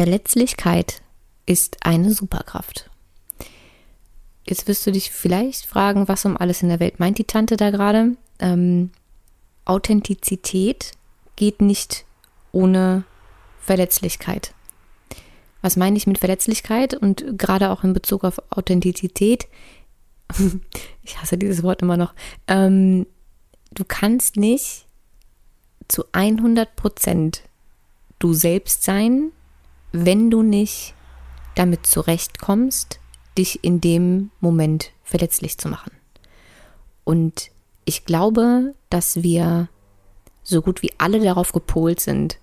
Verletzlichkeit ist eine Superkraft. Jetzt wirst du dich vielleicht fragen, was um alles in der Welt meint die Tante da gerade. Ähm, Authentizität geht nicht ohne Verletzlichkeit. Was meine ich mit Verletzlichkeit und gerade auch in Bezug auf Authentizität? ich hasse dieses Wort immer noch. Ähm, du kannst nicht zu 100 Prozent du selbst sein, wenn du nicht damit zurechtkommst, dich in dem Moment verletzlich zu machen. Und ich glaube, dass wir so gut wie alle darauf gepolt sind,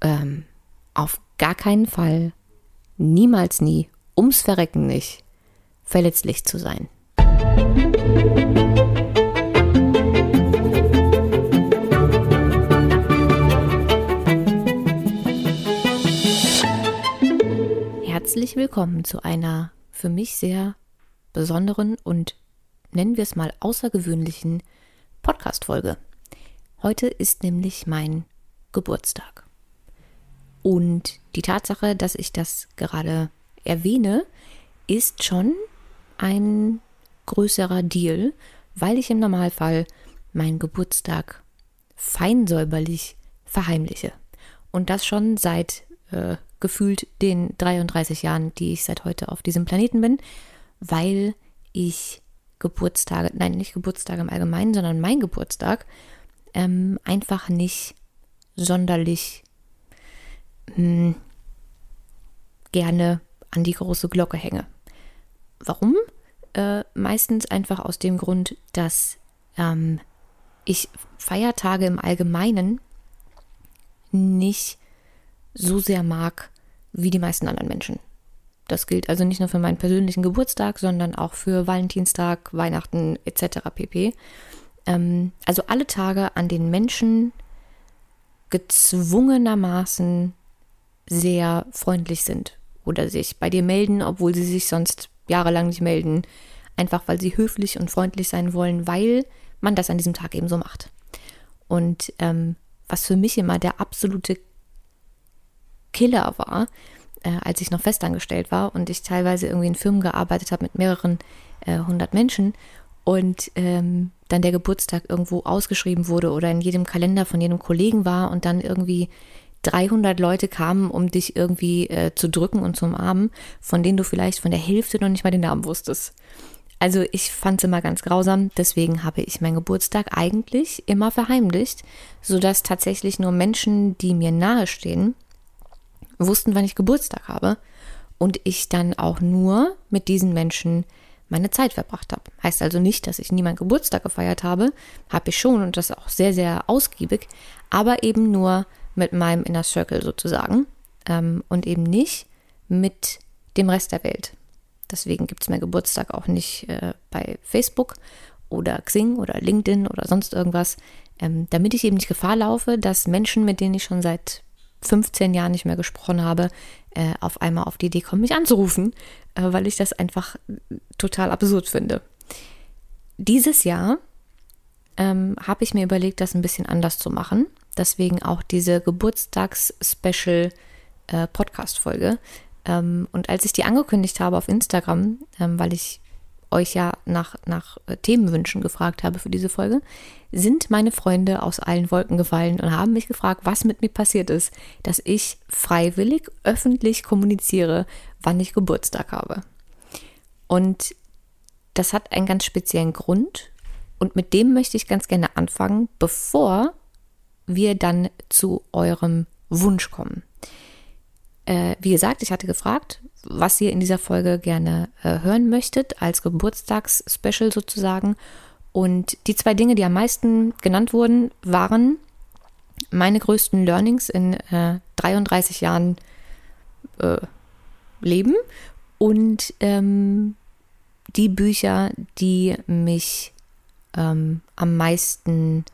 ähm, auf gar keinen Fall, niemals nie, ums Verrecken nicht, verletzlich zu sein. Herzlich willkommen zu einer für mich sehr besonderen und nennen wir es mal außergewöhnlichen Podcast-Folge. Heute ist nämlich mein Geburtstag. Und die Tatsache, dass ich das gerade erwähne, ist schon ein größerer Deal, weil ich im Normalfall meinen Geburtstag feinsäuberlich verheimliche. Und das schon seit äh, gefühlt den 33 Jahren, die ich seit heute auf diesem Planeten bin, weil ich Geburtstage, nein, nicht Geburtstage im Allgemeinen, sondern mein Geburtstag ähm, einfach nicht sonderlich mh, hm, gerne an die große Glocke hänge. Warum? Äh, meistens einfach aus dem Grund, dass ähm, ich Feiertage im Allgemeinen nicht so sehr mag wie die meisten anderen Menschen. Das gilt also nicht nur für meinen persönlichen Geburtstag, sondern auch für Valentinstag, Weihnachten etc. pp. Ähm, also alle Tage, an denen Menschen gezwungenermaßen sehr freundlich sind oder sich bei dir melden, obwohl sie sich sonst jahrelang nicht melden, einfach weil sie höflich und freundlich sein wollen, weil man das an diesem Tag eben so macht. Und ähm, was für mich immer der absolute Killer war, äh, als ich noch festangestellt war und ich teilweise irgendwie in Firmen gearbeitet habe mit mehreren äh, hundert Menschen und ähm, dann der Geburtstag irgendwo ausgeschrieben wurde oder in jedem Kalender von jedem Kollegen war und dann irgendwie 300 Leute kamen, um dich irgendwie äh, zu drücken und zu umarmen, von denen du vielleicht von der Hälfte noch nicht mal den Namen wusstest. Also ich fand es immer ganz grausam, deswegen habe ich meinen Geburtstag eigentlich immer verheimlicht, sodass tatsächlich nur Menschen, die mir nahestehen, wussten, wann ich Geburtstag habe und ich dann auch nur mit diesen Menschen meine Zeit verbracht habe. Heißt also nicht, dass ich nie meinen Geburtstag gefeiert habe, habe ich schon und das auch sehr, sehr ausgiebig, aber eben nur mit meinem Inner Circle sozusagen ähm, und eben nicht mit dem Rest der Welt. Deswegen gibt es meinen Geburtstag auch nicht äh, bei Facebook oder Xing oder LinkedIn oder sonst irgendwas, ähm, damit ich eben nicht Gefahr laufe, dass Menschen, mit denen ich schon seit 15 Jahren nicht mehr gesprochen habe, äh, auf einmal auf die Idee kommen, mich anzurufen, äh, weil ich das einfach total absurd finde. Dieses Jahr ähm, habe ich mir überlegt, das ein bisschen anders zu machen. Deswegen auch diese Geburtstags-Special-Podcast-Folge. Äh, ähm, und als ich die angekündigt habe auf Instagram, ähm, weil ich euch ja nach, nach äh, Themenwünschen gefragt habe für diese Folge, sind meine Freunde aus allen Wolken gefallen und haben mich gefragt, was mit mir passiert ist, dass ich freiwillig öffentlich kommuniziere, wann ich Geburtstag habe. Und das hat einen ganz speziellen Grund und mit dem möchte ich ganz gerne anfangen, bevor wir dann zu eurem Wunsch kommen. Äh, wie gesagt, ich hatte gefragt, was ihr in dieser Folge gerne äh, hören möchtet, als Geburtstagsspecial sozusagen. Und die zwei Dinge, die am meisten genannt wurden, waren meine größten Learnings in äh, 33 Jahren äh, Leben und ähm, die Bücher, die mich ähm, am meisten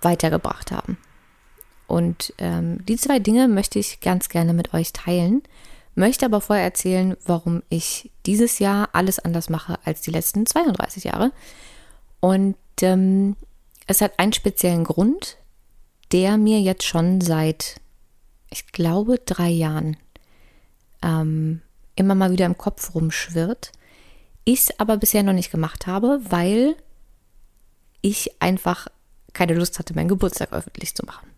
weitergebracht haben. Und ähm, die zwei Dinge möchte ich ganz gerne mit euch teilen, möchte aber vorher erzählen, warum ich dieses Jahr alles anders mache als die letzten 32 Jahre. Und ähm, es hat einen speziellen Grund, der mir jetzt schon seit ich glaube, drei Jahren ähm, immer mal wieder im Kopf rumschwirrt. Ich es aber bisher noch nicht gemacht habe, weil ich einfach keine Lust hatte, meinen Geburtstag öffentlich zu machen.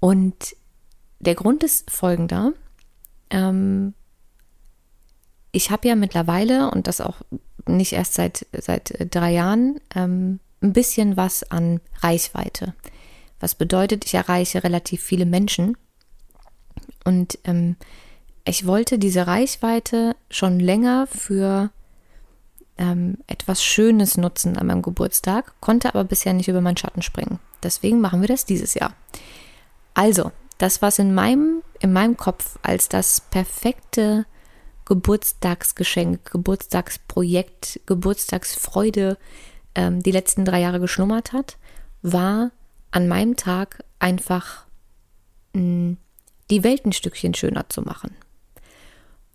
Und der Grund ist folgender. Ähm, ich habe ja mittlerweile, und das auch nicht erst seit, seit drei Jahren, ähm, ein bisschen was an Reichweite. Was bedeutet, ich erreiche relativ viele Menschen. Und ähm, ich wollte diese Reichweite schon länger für ähm, etwas Schönes nutzen an meinem Geburtstag, konnte aber bisher nicht über meinen Schatten springen. Deswegen machen wir das dieses Jahr. Also, das, was in meinem, in meinem Kopf als das perfekte Geburtstagsgeschenk, Geburtstagsprojekt, Geburtstagsfreude ähm, die letzten drei Jahre geschlummert hat, war an meinem Tag einfach mh, hm, die Welt ein Stückchen schöner zu machen.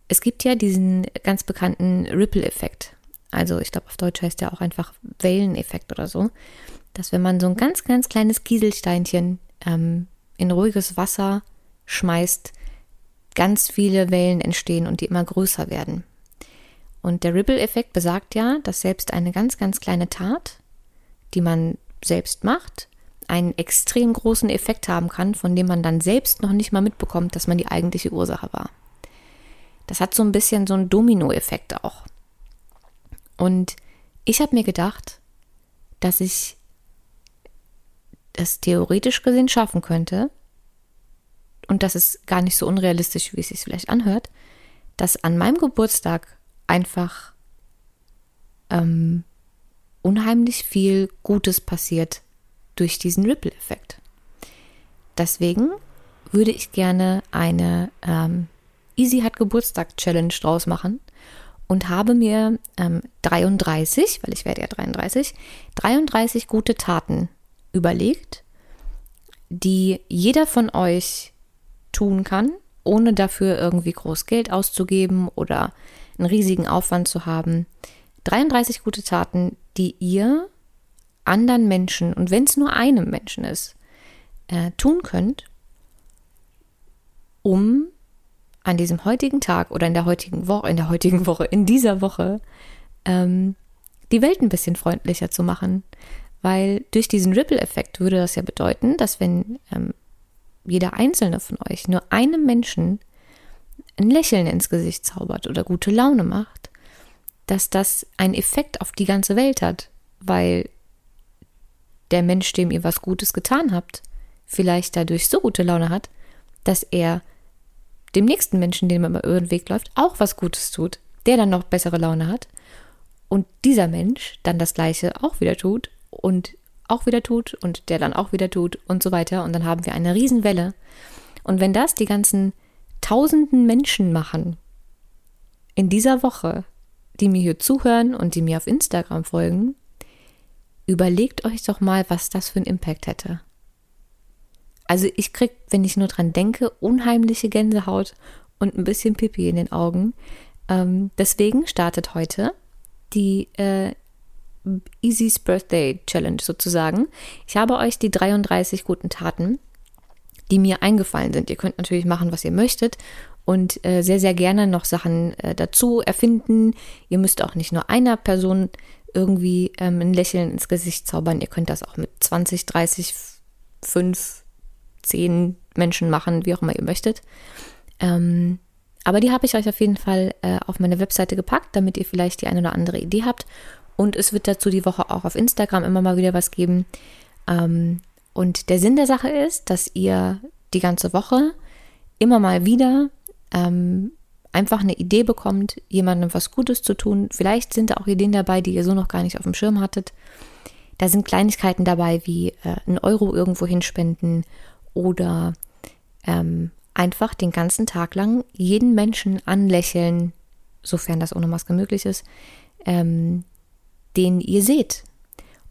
Es gibt ja diesen ganz bekannten Ripple-Effekt. Also ich glaube, auf Deutsch heißt der auch einfach Welleneffekt oder so. Dass wenn man so ein ganz, ganz kleines Kieselsteinchen ähm, in ruhiges Wasser schmeißt, ganz viele Wellen entstehen und die immer größer werden. Und der Ripple-Effekt besagt ja, dass selbst eine ganz, ganz kleine Tat, die man selbst macht, einen extrem großen Effekt haben kann, von dem man dann selbst noch nicht mal mitbekommt, dass man die eigentliche Ursache war. Das hat so ein bisschen so einen Domino-Effekt auch. Und ich habe mir gedacht, dass ich das theoretisch gesehen schaffen könnte, und das ist gar nicht so unrealistisch, wie es sich vielleicht anhört, dass an meinem Geburtstag einfach ähm, unheimlich viel Gutes passiert durch diesen Ripple-Effekt. Deswegen würde ich gerne eine ähm, Easy hat Geburtstag Challenge draus machen und habe mir ähm, 33, weil ich werde ja 33, 33 gute Taten überlegt, die jeder von euch tun kann, ohne dafür irgendwie groß Geld auszugeben oder einen riesigen Aufwand zu haben. 33 gute Taten, die ihr anderen Menschen, und wenn es nur einem Menschen ist, äh, tun könnt, um an diesem heutigen Tag oder in der heutigen Woche, in der heutigen Woche, in dieser Woche, ähm, die Welt ein bisschen freundlicher zu machen. Weil durch diesen Ripple-Effekt würde das ja bedeuten, dass wenn ähm, jeder einzelne von euch nur einem Menschen ein Lächeln ins Gesicht zaubert oder gute Laune macht, dass das einen Effekt auf die ganze Welt hat, weil der Mensch, dem ihr was Gutes getan habt, vielleicht dadurch so gute Laune hat, dass er dem nächsten Menschen, dem er über euren Weg läuft, auch was Gutes tut, der dann noch bessere Laune hat und dieser Mensch dann das gleiche auch wieder tut und auch wieder tut und der dann auch wieder tut und so weiter. Und dann haben wir eine Riesenwelle. Und wenn das die ganzen tausenden Menschen machen in dieser Woche, die mir hier zuhören und die mir auf Instagram folgen, überlegt euch doch mal, was das für einen Impact hätte. Also ich krieg, wenn ich nur dran denke, unheimliche Gänsehaut und ein bisschen Pipi in den Augen. Ähm, deswegen startet heute die äh, Easy's Birthday Challenge sozusagen. Ich habe euch die 33 guten Taten, die mir eingefallen sind. Ihr könnt natürlich machen, was ihr möchtet und äh, sehr, sehr gerne noch Sachen äh, dazu erfinden. Ihr müsst auch nicht nur einer Person irgendwie ähm, ein Lächeln ins Gesicht zaubern. Ihr könnt das auch mit 20, 30, 5, 10 Menschen machen, wie auch immer ihr möchtet. Ähm, aber die habe ich euch auf jeden Fall äh, auf meine Webseite gepackt, damit ihr vielleicht die eine oder andere Idee habt. Und es wird dazu die Woche auch auf Instagram immer mal wieder was geben. Ähm, und der Sinn der Sache ist, dass ihr die ganze Woche immer mal wieder ähm, einfach eine Idee bekommt, jemandem was Gutes zu tun. Vielleicht sind da auch Ideen dabei, die ihr so noch gar nicht auf dem Schirm hattet. Da sind Kleinigkeiten dabei wie äh, einen Euro irgendwo hinspenden oder ähm, einfach den ganzen Tag lang jeden Menschen anlächeln, sofern das ohne Maske möglich ist, ähm, den ihr seht.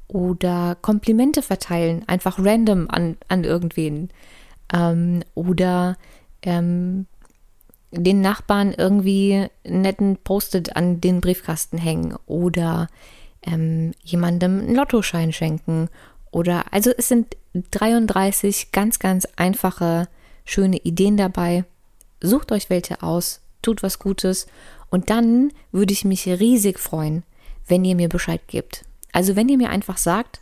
Oder Komplimente verteilen, einfach random an, an irgendwen. Ähm, oder ähm, den Nachbarn irgendwie netten Post-it an den Briefkasten hängen. Oder ähm, jemandem einen Lottoschein schenken. Oder also es sind 33 ganz, ganz einfache, schöne Ideen dabei. Sucht euch welche aus, tut was Gutes und dann würde ich mich riesig freuen, wenn ihr mir Bescheid gebt. Also wenn ihr mir einfach sagt,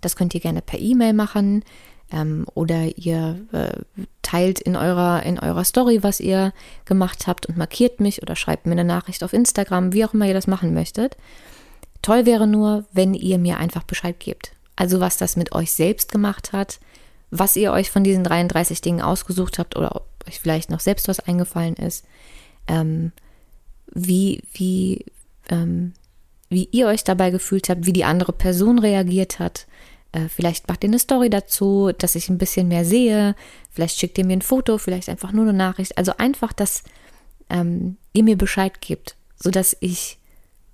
das könnt ihr gerne per E-Mail machen ähm, oder ihr äh, teilt in eurer, in eurer Story, was ihr gemacht habt und markiert mich oder schreibt mir eine Nachricht auf Instagram, wie auch immer ihr das machen möchtet. Toll wäre nur, wenn ihr mir einfach Bescheid gebt. Also was das mit euch selbst gemacht hat, was ihr euch von diesen 33 Dingen ausgesucht habt oder ob euch vielleicht noch selbst was eingefallen ist, ähm, wie, wie, ähm, wie ihr euch dabei gefühlt habt, wie die andere Person reagiert hat. Äh, vielleicht macht ihr eine Story dazu, dass ich ein bisschen mehr sehe. Vielleicht schickt ihr mir ein Foto, vielleicht einfach nur eine Nachricht. Also einfach, dass ähm, ihr mir Bescheid gebt, sodass ich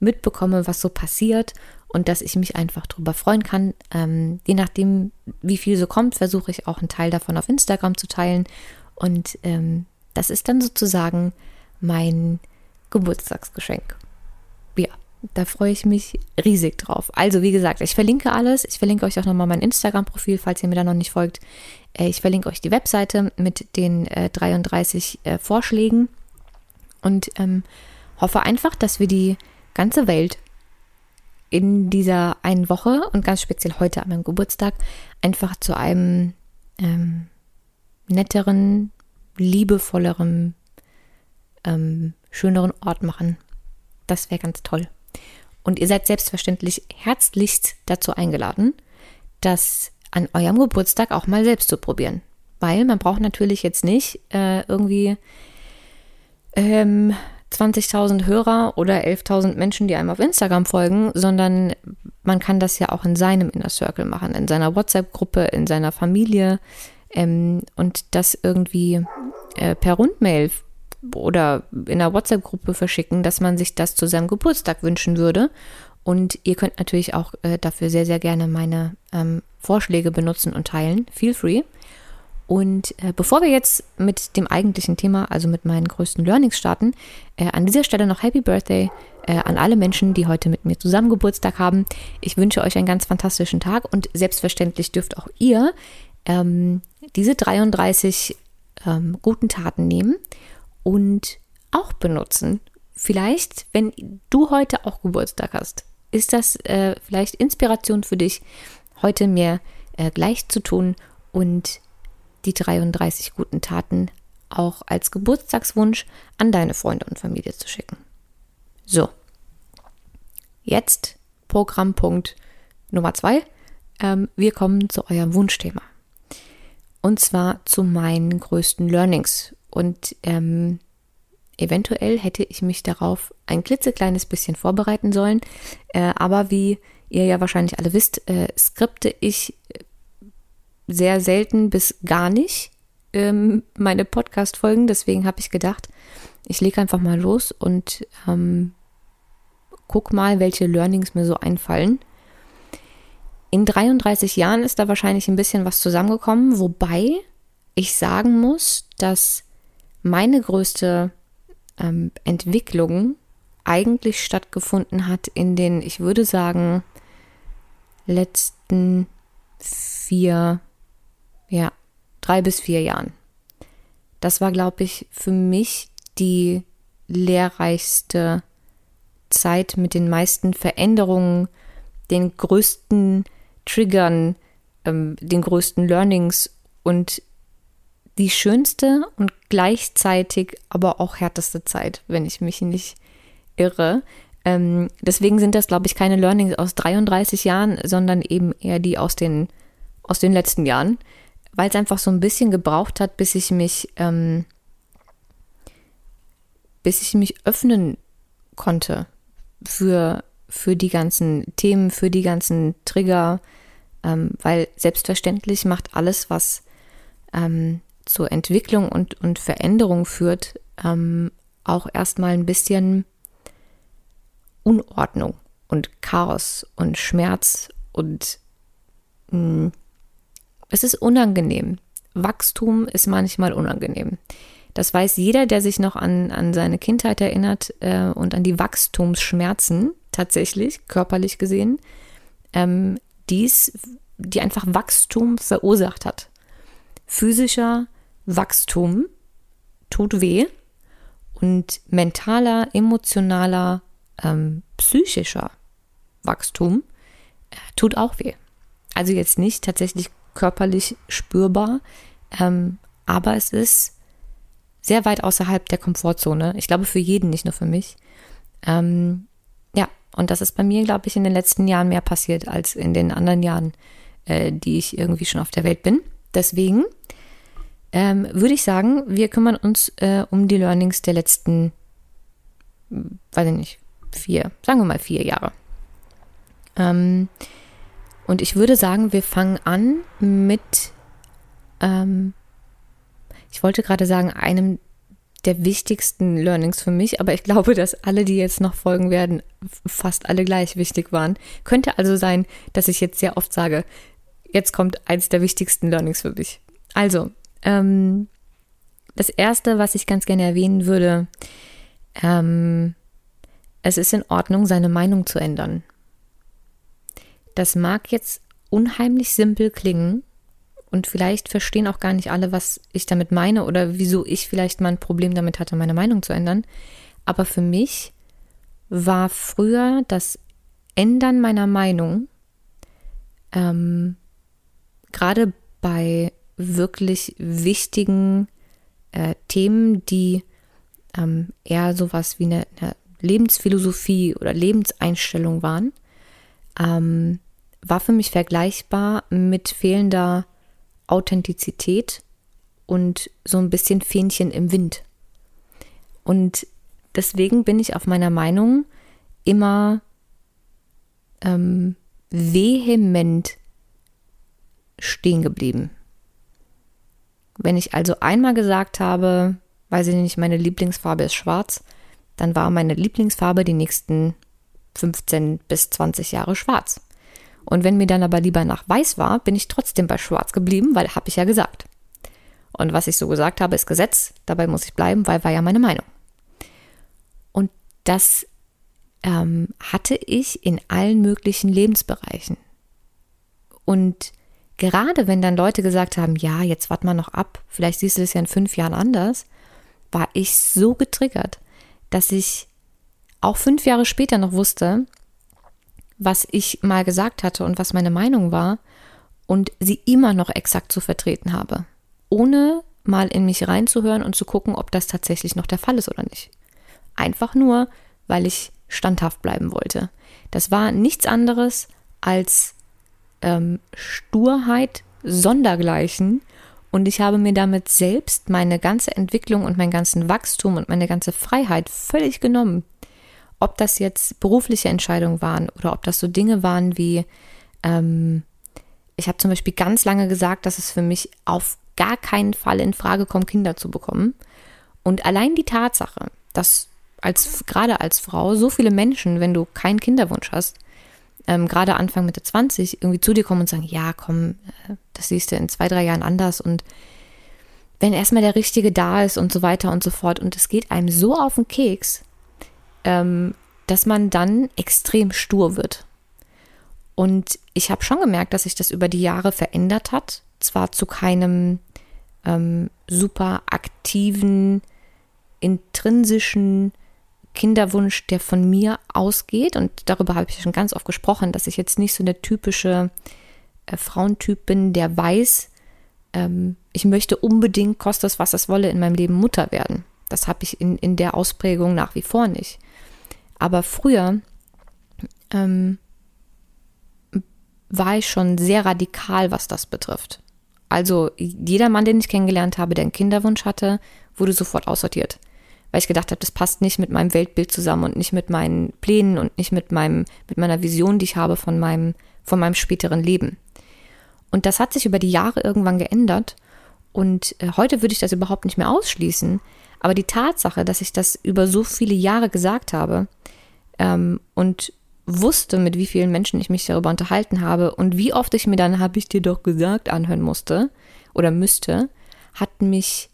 mitbekomme, was so passiert und dass ich mich einfach darüber freuen kann. Ähm, je nachdem, wie viel so kommt, versuche ich auch einen Teil davon auf Instagram zu teilen. Und ähm, das ist dann sozusagen mein Geburtstagsgeschenk. Da freue ich mich riesig drauf. Also, wie gesagt, ich verlinke alles. Ich verlinke euch auch nochmal mein Instagram-Profil, falls ihr mir da noch nicht folgt. Äh, ich verlinke euch die Webseite mit den äh, 33 äh, Vorschlägen und ähm, hoffe einfach, dass wir die ganze Welt in dieser einen Woche und ganz speziell heute an meinem Geburtstag einfach zu einem ähm, netteren, liebevolleren, ähm, schöneren Ort machen. Das wäre ganz toll. Und ihr seid selbstverständlich herzlichst dazu eingeladen, das an eurem Geburtstag auch mal selbst zu probieren. Weil man braucht natürlich jetzt nicht äh, irgendwie ähm, 20.000 Hörer oder 11.000 Menschen, die einem auf Instagram folgen, sondern man kann das ja auch in seinem Inner Circle machen, in seiner WhatsApp-Gruppe, in seiner Familie ähm, und das irgendwie äh, per Rundmail oder in einer WhatsApp-Gruppe verschicken, dass man sich das zu seinem Geburtstag wünschen würde. Und ihr könnt natürlich auch äh, dafür sehr, sehr gerne meine ähm, Vorschläge benutzen und teilen. Feel free. Und äh, bevor wir jetzt mit dem eigentlichen Thema, also mit meinen größten Learnings starten, äh, an dieser Stelle noch Happy Birthday äh, an alle Menschen, die heute mit mir zusammen Geburtstag haben. Ich wünsche euch einen ganz fantastischen Tag und selbstverständlich dürft auch ihr ähm, diese 33 ähm, guten Taten nehmen und auch benutzen. Vielleicht, wenn du heute auch Geburtstag hast, ist das äh, vielleicht Inspiration für dich, heute mir äh, gleich zu tun und die 33 guten Taten auch als Geburtstagswunsch an deine Freunde und Familie zu schicken. So, jetzt Programmpunkt Nummer zwei. Ähm, wir kommen zu eurem Wunschthema. Und zwar zu meinen größten Learnings. Und ähm, eventuell hätte ich mich darauf ein klitzekleines bisschen vorbereiten sollen. Äh, aber wie ihr ja wahrscheinlich alle wisst, äh, skripte ich sehr selten bis gar nicht ähm, meine Podcast-Folgen. Deswegen habe ich gedacht, ich lege einfach mal los und ähm, guck mal, welche Learnings mir so einfallen. In 33 Jahren ist da wahrscheinlich ein bisschen was zusammengekommen, wobei ich sagen muss, dass meine größte ähm, Entwicklung eigentlich stattgefunden hat in den, ich würde sagen, letzten vier ja, drei bis vier Jahren. Das war, glaube ich, für mich die lehrreichste Zeit mit den meisten Veränderungen, den größten Triggern, ähm, den größten Learnings und die schönste und gleichzeitig aber auch härteste Zeit, wenn ich mich nicht irre. Ähm, deswegen sind das, glaube ich, keine Learnings aus 33 Jahren, sondern eben eher die aus den, aus den letzten Jahren weil es einfach so ein bisschen gebraucht hat, bis ich mich, ähm, bis ich mich öffnen konnte für, für die ganzen Themen, für die ganzen Trigger, ähm, weil selbstverständlich macht alles, was ähm, zur Entwicklung und, und Veränderung führt, ähm, auch erstmal ein bisschen Unordnung und Chaos und Schmerz und mh, hm, es ist unangenehm. Wachstum ist manchmal unangenehm. Das weiß jeder, der sich noch an, an seine Kindheit erinnert äh, und an die Wachstumsschmerzen tatsächlich, körperlich gesehen, ähm, dies, die einfach Wachstum verursacht hat. Physischer Wachstum tut weh und mentaler, emotionaler, ähm, psychischer Wachstum äh, tut auch weh. Also jetzt nicht tatsächlich körperlich spürbar, ähm, aber es ist sehr weit außerhalb der Komfortzone. Ich glaube für jeden, nicht nur für mich. Ähm, ja, und das ist bei mir, glaube ich, in den letzten Jahren mehr passiert als in den anderen Jahren, äh, die ich irgendwie schon auf der Welt bin. Deswegen ähm, würde ich sagen, wir kümmern uns äh, um die Learnings der letzten, weiß ich nicht, vier, sagen wir mal vier Jahre. Ähm, und ich würde sagen, wir fangen an mit, ähm, ich wollte gerade sagen, einem der wichtigsten Learnings für mich, aber ich glaube, dass alle, die jetzt noch folgen werden, fast alle gleich wichtig waren. Könnte also sein, dass ich jetzt sehr oft sage, jetzt kommt eins der wichtigsten Learnings für mich. Also, ähm, das erste, was ich ganz gerne erwähnen würde, ähm, es ist in Ordnung, seine Meinung zu ändern. Das mag jetzt unheimlich simpel klingen und vielleicht verstehen auch gar nicht alle, was ich damit meine oder wieso ich vielleicht mal ein Problem damit hatte, meine Meinung zu ändern. Aber für mich war früher das Ändern meiner Meinung ähm, gerade bei wirklich wichtigen äh, Themen, die ähm, eher sowas wie eine, eine Lebensphilosophie oder Lebenseinstellung waren, ähm, war für mich vergleichbar mit fehlender Authentizität und so ein bisschen Fähnchen im Wind. Und deswegen bin ich auf meiner Meinung immer ähm, vehement stehen geblieben. Wenn ich also einmal gesagt habe, weiß ich nicht, meine Lieblingsfarbe ist schwarz, dann war meine Lieblingsfarbe die nächsten 15 bis 20 Jahre schwarz. Und wenn mir dann aber lieber nach weiß war, bin ich trotzdem bei schwarz geblieben, weil habe ich ja gesagt. Und was ich so gesagt habe, ist Gesetz. Dabei muss ich bleiben, weil war ja meine Meinung. Und das ähm, hatte ich in allen möglichen Lebensbereichen. Und gerade wenn dann Leute gesagt haben, ja, jetzt wart mal noch ab, vielleicht siehst du das ja in fünf Jahren anders, war ich so getriggert, dass ich auch fünf Jahre später noch wusste, was ich mal gesagt hatte und was meine Meinung war und sie immer noch exakt zu vertreten habe, ohne mal in mich reinzuhören und zu gucken, ob das tatsächlich noch der Fall ist oder nicht. Einfach nur, weil ich standhaft bleiben wollte. Das war nichts anderes als ähm, Sturheit sondergleichen und ich habe mir damit selbst meine ganze Entwicklung und meinen ganzen Wachstum und meine ganze Freiheit völlig genommen ob das jetzt berufliche Entscheidungen waren oder ob das so Dinge waren wie, ähm, ich habe zum Beispiel ganz lange gesagt, dass es für mich auf gar keinen Fall in Frage kommt, Kinder zu bekommen. Und allein die Tatsache, dass als gerade als Frau so viele Menschen, wenn du keinen Kinderwunsch hast, ähm, gerade Anfang Mitte 20 irgendwie zu dir kommen und sagen, ja, komm, äh, das siehst du in zwei, drei Jahren anders und wenn erstmal der Richtige da ist und so weiter und so fort und es geht einem so auf den Keks, ähm, dass man dann extrem stur wird. Und ich habe schon gemerkt, dass sich das über die Jahre verändert hat. Zwar zu keinem ähm, super aktiven, intrinsischen Kinderwunsch, der von mir ausgeht. Und darüber habe ich schon ganz oft gesprochen, dass ich jetzt nicht so der typische äh, Frauentyp bin, der weiß, ähm, ich möchte unbedingt, kostet es, was es wolle, in meinem Leben Mutter werden. Das habe ich in, in der Ausprägung nach wie vor nicht. Aber früher ähm, war ich schon sehr radikal, was das betrifft. Also jeder Mann, den ich kennengelernt habe, der einen Kinderwunsch hatte, wurde sofort aussortiert. Weil ich gedacht habe, das passt nicht mit meinem Weltbild zusammen und nicht mit meinen Plänen und nicht mit meinem, mit meiner Vision, die ich habe von meinem, von meinem späteren Leben. Und das hat sich über die Jahre irgendwann geändert. Und äh, heute würde ich das überhaupt nicht mehr ausschließen. Aber die Tatsache, dass ich das über so viele Jahre gesagt habe ähm, und wusste, mit wie vielen Menschen ich mich darüber unterhalten habe und wie oft ich mir dann, habe ich dir doch gesagt, anhören musste oder müsste, hat mich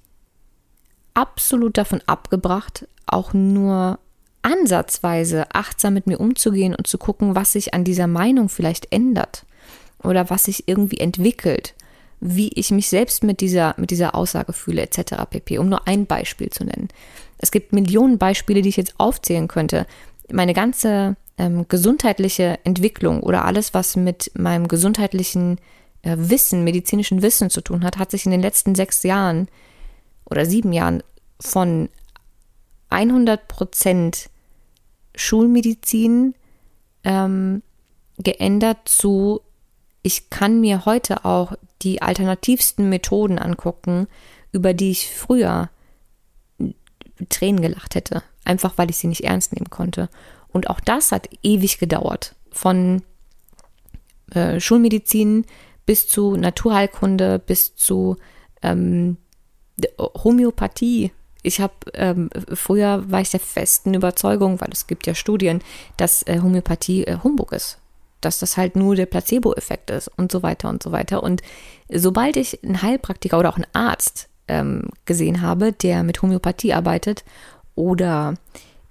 absolut davon abgebracht, auch nur ansatzweise achtsam mit mir umzugehen und zu gucken, was sich an dieser Meinung vielleicht ändert oder was sich irgendwie entwickelt, wie ich mich selbst mit dieser, mit dieser Aussage fühle, etc. pp. Um nur ein Beispiel zu nennen. Es gibt Millionen Beispiele, die ich jetzt aufzählen könnte. Meine ganze ähm, gesundheitliche Entwicklung oder alles, was mit meinem gesundheitlichen äh, Wissen, medizinischen Wissen zu tun hat, hat sich in den letzten sechs Jahren oder sieben Jahren von 100 Prozent Schulmedizin ähm, geändert zu, ich kann mir heute auch die alternativsten Methoden angucken, über die ich früher Tränen gelacht hätte, einfach weil ich sie nicht ernst nehmen konnte. Und auch das hat ewig gedauert. Von äh, Schulmedizin bis zu Naturheilkunde, bis zu ähm, Homöopathie. Ich habe ähm, früher war ich der festen Überzeugung, weil es gibt ja Studien, dass äh, Homöopathie äh, Humbug ist, dass das halt nur der Placebo-Effekt ist und so weiter und so weiter. Und sobald ich einen Heilpraktiker oder auch einen Arzt ähm, gesehen habe, der mit Homöopathie arbeitet oder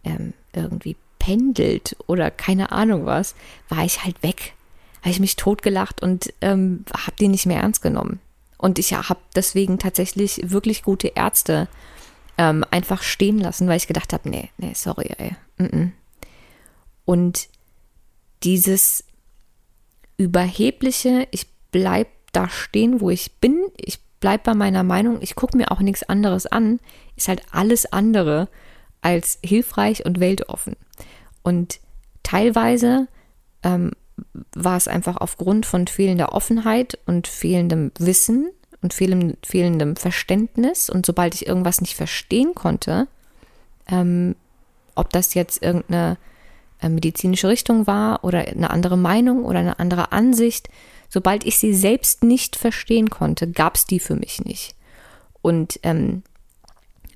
ähm, irgendwie pendelt oder keine Ahnung was, war ich halt weg. Habe ich mich totgelacht und ähm, habe den nicht mehr ernst genommen. Und ich habe deswegen tatsächlich wirklich gute Ärzte ähm, einfach stehen lassen, weil ich gedacht habe, nee, nee, sorry, ey. Mm -mm. Und dieses überhebliche, ich bleib da stehen, wo ich bin, ich bleib bei meiner Meinung, ich gucke mir auch nichts anderes an, ist halt alles andere als hilfreich und weltoffen. Und teilweise ähm, war es einfach aufgrund von fehlender Offenheit und fehlendem Wissen und fehlendem, fehlendem Verständnis. Und sobald ich irgendwas nicht verstehen konnte, ähm, ob das jetzt irgendeine äh, medizinische Richtung war oder eine andere Meinung oder eine andere Ansicht, sobald ich sie selbst nicht verstehen konnte, gab es die für mich nicht. Und ähm,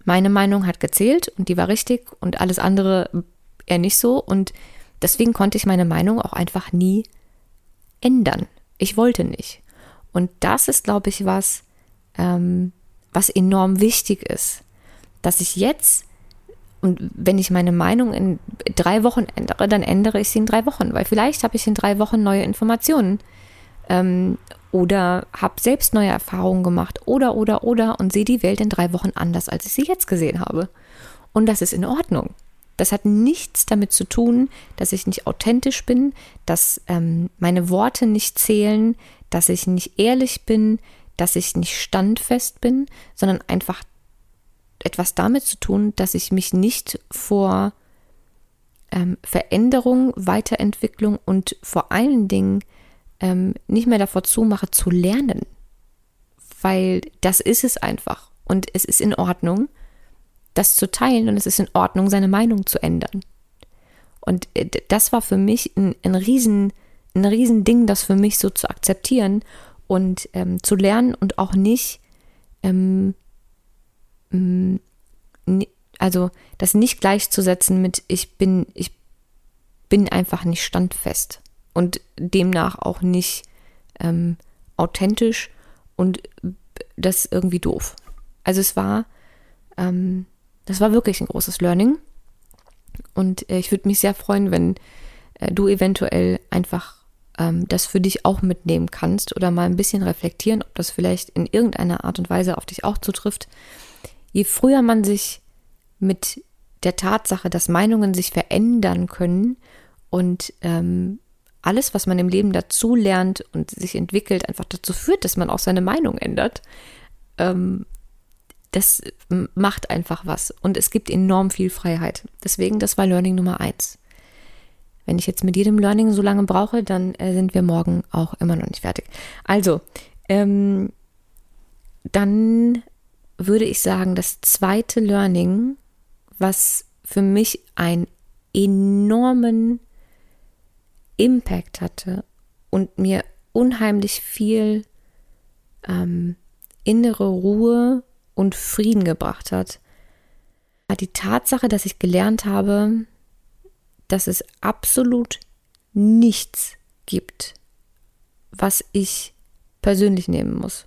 meine Meinung hat gezählt und die war richtig und alles andere eher nicht so. Und deswegen konnte ich meine Meinung auch einfach nie ändern. Ich wollte nicht. Und das ist, glaube ich, was, ähm, was enorm wichtig ist, dass ich jetzt und wenn ich meine Meinung in drei Wochen ändere, dann ändere ich sie in drei Wochen, weil vielleicht habe ich in drei Wochen neue Informationen ähm, oder habe selbst neue Erfahrungen gemacht oder, oder, oder und sehe die Welt in drei Wochen anders, als ich sie jetzt gesehen habe. Und das ist in Ordnung. Das hat nichts damit zu tun, dass ich nicht authentisch bin, dass ähm, meine Worte nicht zählen, dass ich nicht ehrlich bin, dass ich nicht standfest bin, sondern einfach etwas damit zu tun, dass ich mich nicht vor ähm, Veränderung, Weiterentwicklung und vor allen Dingen ähm, nicht mehr davor zumache zu lernen. Weil das ist es einfach. Und es ist in Ordnung, das zu teilen und es ist in Ordnung, seine Meinung zu ändern. Und äh, das war für mich ein, ein riesen, ein riesen das für mich so zu akzeptieren und ähm, zu lernen und auch nicht ähm, also das nicht gleichzusetzen mit ich bin, ich bin einfach nicht standfest und demnach auch nicht ähm, authentisch und das ist irgendwie doof. Also es war, ähm, das war wirklich ein großes Learning. Und äh, ich würde mich sehr freuen, wenn äh, du eventuell einfach ähm, das für dich auch mitnehmen kannst oder mal ein bisschen reflektieren, ob das vielleicht in irgendeiner Art und Weise auf dich auch zutrifft. Je früher man sich mit der Tatsache, dass Meinungen sich verändern können und ähm, alles, was man im Leben dazu lernt und sich entwickelt, einfach dazu führt, dass man auch seine Meinung ändert, ähm, das macht einfach was und es gibt enorm viel Freiheit. Deswegen, das war Learning Nummer eins. Wenn ich jetzt mit jedem Learning so lange brauche, dann äh, sind wir morgen auch immer noch nicht fertig. Also, ähm, dann würde ich sagen, das zweite Learning, was für mich einen enormen Impact hatte und mir unheimlich viel ähm, innere Ruhe und Frieden gebracht hat, war die Tatsache, dass ich gelernt habe, dass es absolut nichts gibt, was ich persönlich nehmen muss.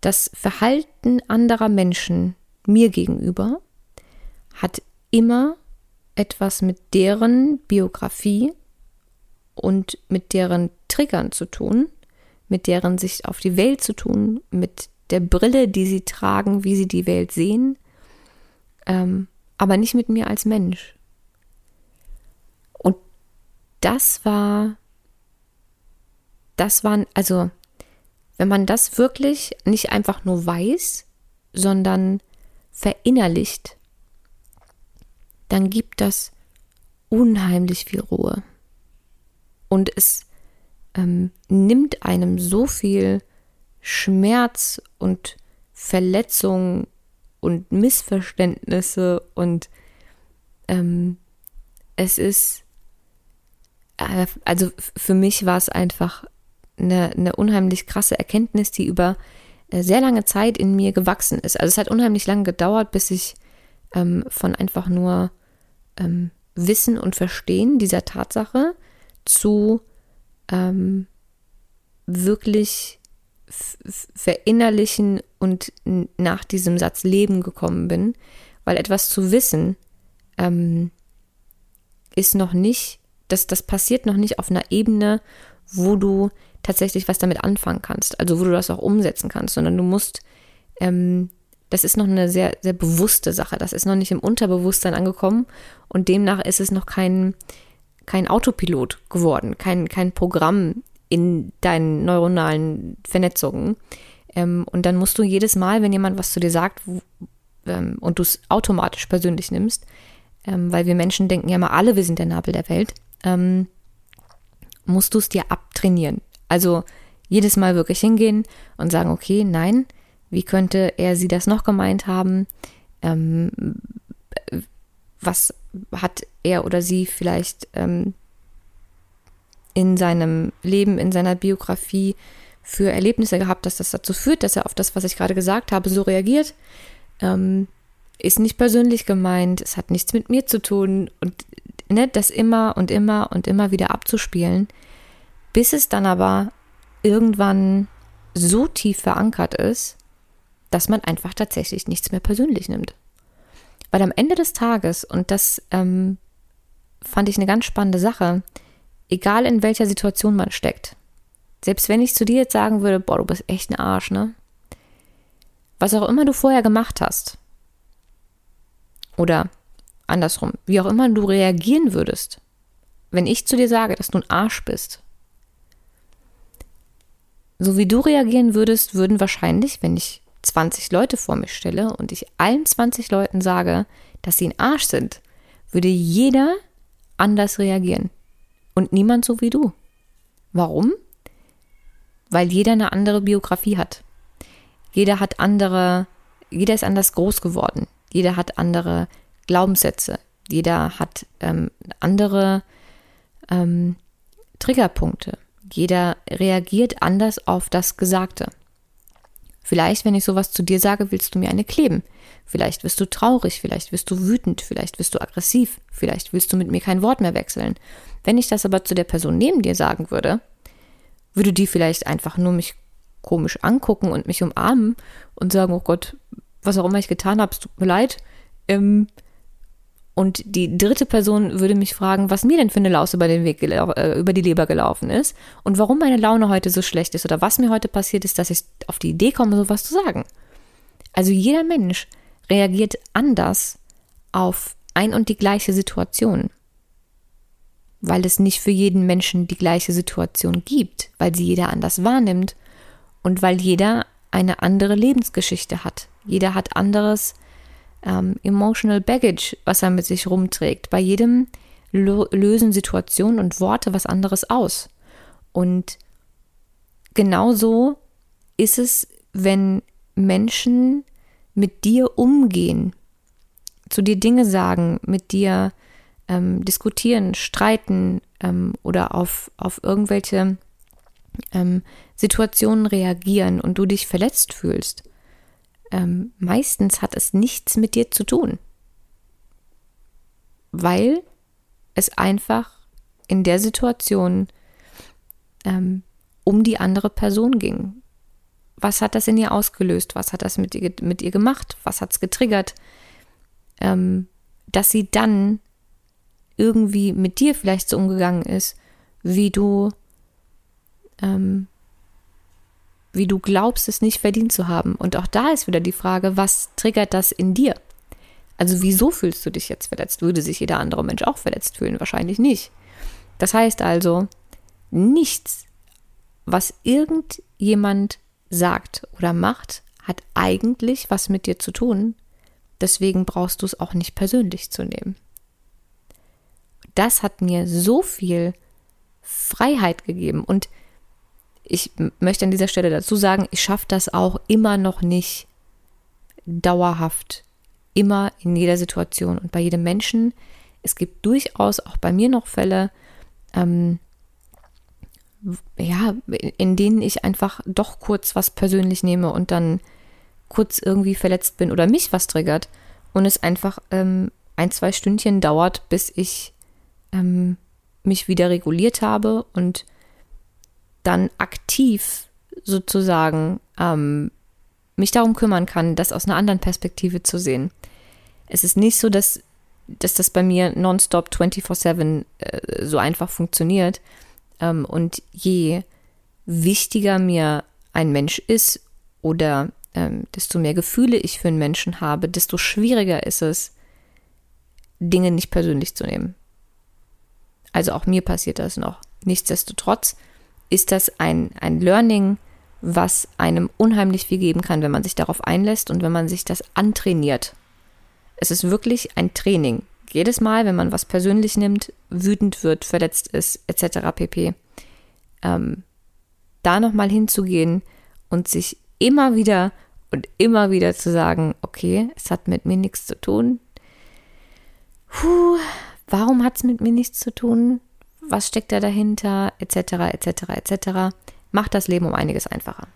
Das Verhalten anderer Menschen mir gegenüber hat immer etwas mit deren Biografie und mit deren Triggern zu tun, mit deren Sicht auf die Welt zu tun, mit der Brille, die sie tragen, wie sie die Welt sehen, ähm, aber nicht mit mir als Mensch. Und das war, das waren, also, wenn man das wirklich nicht einfach nur weiß, sondern verinnerlicht, dann gibt das unheimlich viel Ruhe. Und es ähm, nimmt einem so viel Schmerz und Verletzung und Missverständnisse und ähm, es ist, äh, also für mich war es einfach eine, eine unheimlich krasse Erkenntnis, die über äh, sehr lange Zeit in mir gewachsen ist. Also es hat unheimlich lange gedauert, bis ich ähm, von einfach nur ähm, Wissen und Verstehen dieser Tatsache zu ähm, wirklich verinnerlichen und nach diesem Satz leben gekommen bin, weil etwas zu wissen ähm, ist noch nicht, das, das passiert noch nicht auf einer Ebene, wo du tatsächlich was damit anfangen kannst, also wo du das auch umsetzen kannst, sondern du musst, ähm, das ist noch eine sehr, sehr bewusste Sache, das ist noch nicht im Unterbewusstsein angekommen und demnach ist es noch kein, kein Autopilot geworden, kein, kein Programm in deinen neuronalen Vernetzungen. Ähm, und dann musst du jedes Mal, wenn jemand was zu dir sagt wo, ähm, und du es automatisch persönlich nimmst, ähm, weil wir Menschen denken ja mal alle, wir sind der Nabel der Welt, ähm, musst du es dir abtrainieren. Also jedes Mal wirklich hingehen und sagen, okay, nein, wie könnte er sie das noch gemeint haben? Ähm, was hat er oder sie vielleicht ähm, in seinem Leben, in seiner Biografie für Erlebnisse gehabt, dass das dazu führt, dass er auf das, was ich gerade gesagt habe, so reagiert. Ähm, ist nicht persönlich gemeint, es hat nichts mit mir zu tun und ne, das immer und immer und immer wieder abzuspielen, bis es dann aber irgendwann so tief verankert ist, dass man einfach tatsächlich nichts mehr persönlich nimmt. Weil am Ende des Tages, und das ähm, fand ich eine ganz spannende Sache, egal in welcher Situation man steckt. Selbst wenn ich zu dir jetzt sagen würde, boah, du bist echt ein Arsch, ne? Was auch immer du vorher gemacht hast. Oder andersrum, wie auch immer du reagieren würdest, wenn ich zu dir sage, dass du ein Arsch bist. So wie du reagieren würdest, würden wahrscheinlich, wenn ich 20 Leute vor mich stelle und ich allen 20 Leuten sage, dass sie ein Arsch sind, würde jeder anders reagieren und niemand so wie du. Warum? Weil jeder eine andere Biografie hat. Jeder hat andere, jeder ist anders groß geworden. Jeder hat andere Glaubenssätze. Jeder hat ähm, andere ähm, Triggerpunkte. Jeder reagiert anders auf das Gesagte. Vielleicht, wenn ich sowas zu dir sage, willst du mir eine kleben. Vielleicht wirst du traurig, vielleicht wirst du wütend, vielleicht wirst du aggressiv, vielleicht willst du mit mir kein Wort mehr wechseln. Wenn ich das aber zu der Person neben dir sagen würde, würde die vielleicht einfach nur mich komisch angucken und mich umarmen und sagen, oh Gott, was auch immer ich getan habe, es tut mir leid. Ähm, und die dritte Person würde mich fragen, was mir denn für eine Laus über den Weg äh, über die Leber gelaufen ist und warum meine Laune heute so schlecht ist oder was mir heute passiert ist, dass ich auf die Idee komme, sowas zu sagen. Also jeder Mensch reagiert anders auf ein und die gleiche Situation, weil es nicht für jeden Menschen die gleiche Situation gibt, weil sie jeder anders wahrnimmt und weil jeder eine andere Lebensgeschichte hat. Jeder hat anderes ähm, Emotional Baggage, was er mit sich rumträgt. Bei jedem lösen Situationen und Worte was anderes aus. Und genauso ist es, wenn Menschen mit dir umgehen, zu dir Dinge sagen, mit dir ähm, diskutieren, streiten ähm, oder auf, auf irgendwelche ähm, Situationen reagieren und du dich verletzt fühlst, ähm, meistens hat es nichts mit dir zu tun, weil es einfach in der Situation ähm, um die andere Person ging. Was hat das in ihr ausgelöst? Was hat das mit ihr, mit ihr gemacht? Was hat es getriggert? Ähm, dass sie dann irgendwie mit dir vielleicht so umgegangen ist, wie du ähm, wie du glaubst, es nicht verdient zu haben. Und auch da ist wieder die Frage, was triggert das in dir? Also wieso fühlst du dich jetzt verletzt? Würde sich jeder andere Mensch auch verletzt fühlen? Wahrscheinlich nicht. Das heißt also, nichts, was irgendjemand sagt oder macht, hat eigentlich was mit dir zu tun. Deswegen brauchst du es auch nicht persönlich zu nehmen. Das hat mir so viel Freiheit gegeben und ich möchte an dieser Stelle dazu sagen, ich schaffe das auch immer noch nicht dauerhaft immer in jeder Situation und bei jedem Menschen. Es gibt durchaus auch bei mir noch Fälle, ähm, ja, in denen ich einfach doch kurz was persönlich nehme und dann kurz irgendwie verletzt bin oder mich was triggert und es einfach ähm, ein, zwei Stündchen dauert, bis ich ähm, mich wieder reguliert habe und dann aktiv sozusagen ähm, mich darum kümmern kann, das aus einer anderen Perspektive zu sehen. Es ist nicht so, dass, dass das bei mir nonstop 24-7 äh, so einfach funktioniert. Ähm, und je wichtiger mir ein Mensch ist oder ähm, desto mehr Gefühle ich für einen Menschen habe, desto schwieriger ist es, Dinge nicht persönlich zu nehmen. Also auch mir passiert das noch. Nichtsdestotrotz ist das ein, ein Learning, was einem unheimlich viel geben kann, wenn man sich darauf einlässt und wenn man sich das antrainiert. Es ist wirklich ein Training. Jedes Mal, wenn man was persönlich nimmt, wütend wird, verletzt ist, etc. pp. Ähm, da nochmal hinzugehen und sich immer wieder und immer wieder zu sagen, okay, es hat mit mir nichts zu tun. Puh, warum hat es mit mir nichts zu tun? Was steckt da dahinter? Etc. etc. etc. Macht das Leben um einiges einfacher.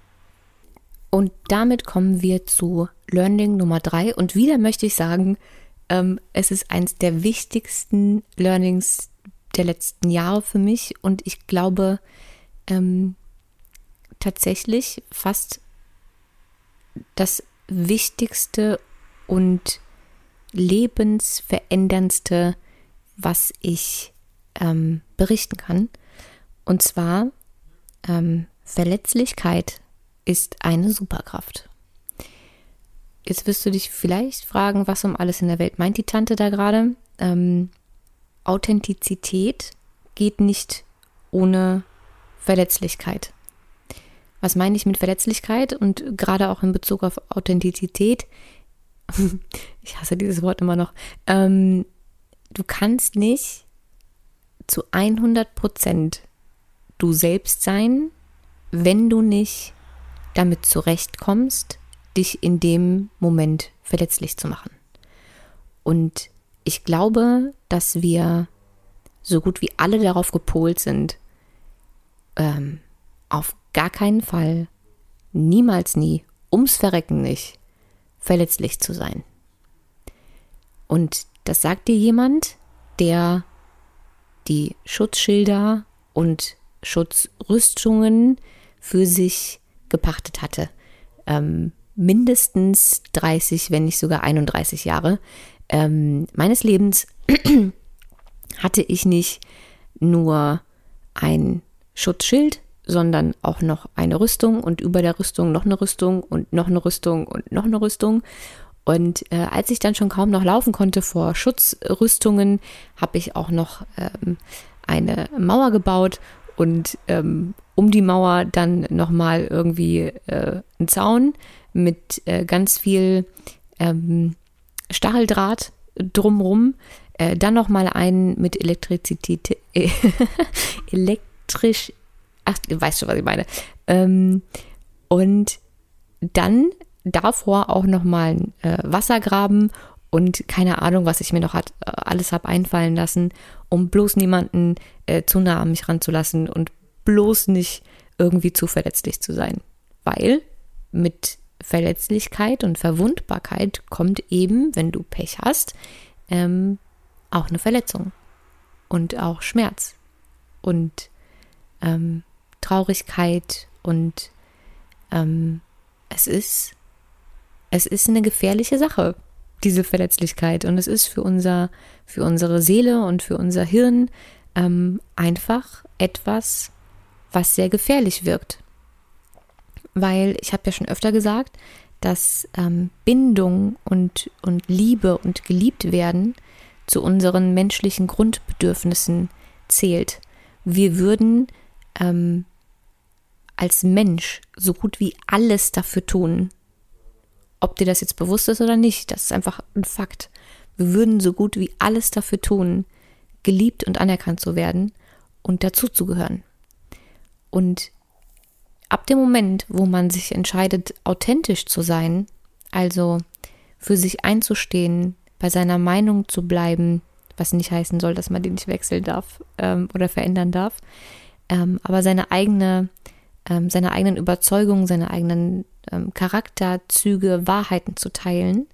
Und damit kommen wir zu Learning Nummer drei. Und wieder möchte ich sagen, ähm, es ist eines der wichtigsten Learnings der letzten Jahre für mich. Und ich glaube ähm, tatsächlich fast das Wichtigste und lebensveränderndste, was ich ähm, berichten kann. Und zwar ähm, Verletzlichkeit ist eine Superkraft. Jetzt wirst du dich vielleicht fragen, was um alles in der Welt meint die Tante da gerade. Ähm, Authentizität geht nicht ohne Verletzlichkeit. Was meine ich mit Verletzlichkeit und gerade auch in Bezug auf Authentizität? ich hasse dieses Wort immer noch. Ähm, du kannst nicht zu 100 Prozent du selbst sein, wenn du nicht damit zurechtkommst, dich in dem Moment verletzlich zu machen. Und ich glaube, dass wir so gut wie alle darauf gepolt sind, ähm, auf gar keinen Fall, niemals nie, ums Verrecken nicht, verletzlich zu sein. Und das sagt dir jemand, der die Schutzschilder und Schutzrüstungen für sich gepachtet hatte. Ähm, mindestens 30, wenn nicht sogar 31 Jahre ähm, meines Lebens hatte ich nicht nur ein Schutzschild, sondern auch noch eine Rüstung und über der Rüstung noch eine Rüstung und noch eine Rüstung und noch eine Rüstung. Und äh, als ich dann schon kaum noch laufen konnte vor Schutzrüstungen, habe ich auch noch ähm, eine Mauer gebaut und ähm, um die Mauer dann nochmal irgendwie äh, einen Zaun mit äh, ganz viel ähm, Stacheldraht drumrum, äh, dann nochmal einen mit Elektrizität, äh, elektrisch, ach, weißt schon, was ich meine. Ähm, und dann davor auch nochmal einen äh, Wassergraben und keine Ahnung, was ich mir noch hat, äh, alles habe einfallen lassen, um bloß niemanden äh, zu nah an mich ranzulassen und bloß nicht irgendwie zu verletzlich zu sein. Weil mit Verletzlichkeit und Verwundbarkeit kommt eben, wenn du Pech hast, ähm, auch eine Verletzung und auch Schmerz und ähm, Traurigkeit und ähm, es ist es ist eine gefährliche Sache, diese Verletzlichkeit und es ist für unser für unsere Seele und für unser Hirn ähm, einfach etwas, was sehr gefährlich wirkt. Weil ich habe ja schon öfter gesagt, dass ähm, Bindung und, und Liebe und geliebt werden zu unseren menschlichen Grundbedürfnissen zählt. Wir würden ähm, als Mensch so gut wie alles dafür tun. Ob dir das jetzt bewusst ist oder nicht, das ist einfach ein Fakt. Wir würden so gut wie alles dafür tun, geliebt und anerkannt zu werden und dazuzugehören. Und ab dem Moment, wo man sich entscheidet, authentisch zu sein, also für sich einzustehen, bei seiner Meinung zu bleiben, was nicht heißen soll, dass man die nicht wechseln darf ähm, oder verändern darf, ähm, aber seine eigene ähm, seine eigenen Überzeugungen, seine eigenen ähm, Charakterzüge, Wahrheiten zu teilen,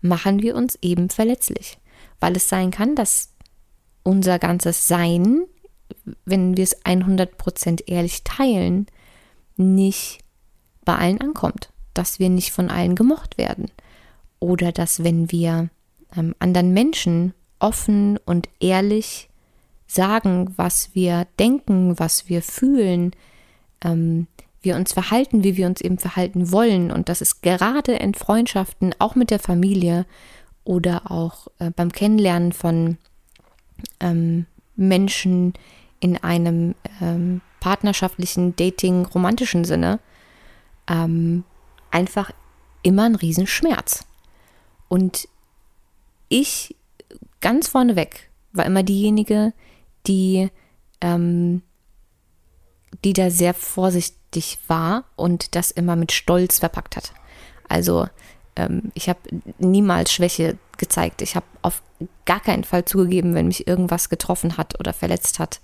machen wir uns eben verletzlich. Weil es sein kann, dass unser ganzes Sein, wenn wir es 100% ehrlich teilen, nicht bei allen ankommt. Dass wir nicht von allen gemocht werden. Oder dass wenn wir ähm, anderen Menschen offen und ehrlich sagen, was wir denken, was wir fühlen, ähm, wir uns verhalten, wie wir uns eben verhalten wollen. Und das ist gerade in Freundschaften, auch mit der Familie oder auch äh, beim Kennenlernen von ähm, Menschen in einem ähm, partnerschaftlichen, dating, romantischen Sinne, ähm, einfach immer ein Riesenschmerz. Und ich ganz vorneweg war immer diejenige, die ähm, die da sehr vorsichtig war und das immer mit Stolz verpackt hat. Also ähm, ich habe niemals Schwäche gezeigt. Ich habe auf gar keinen Fall zugegeben, wenn mich irgendwas getroffen hat oder verletzt hat.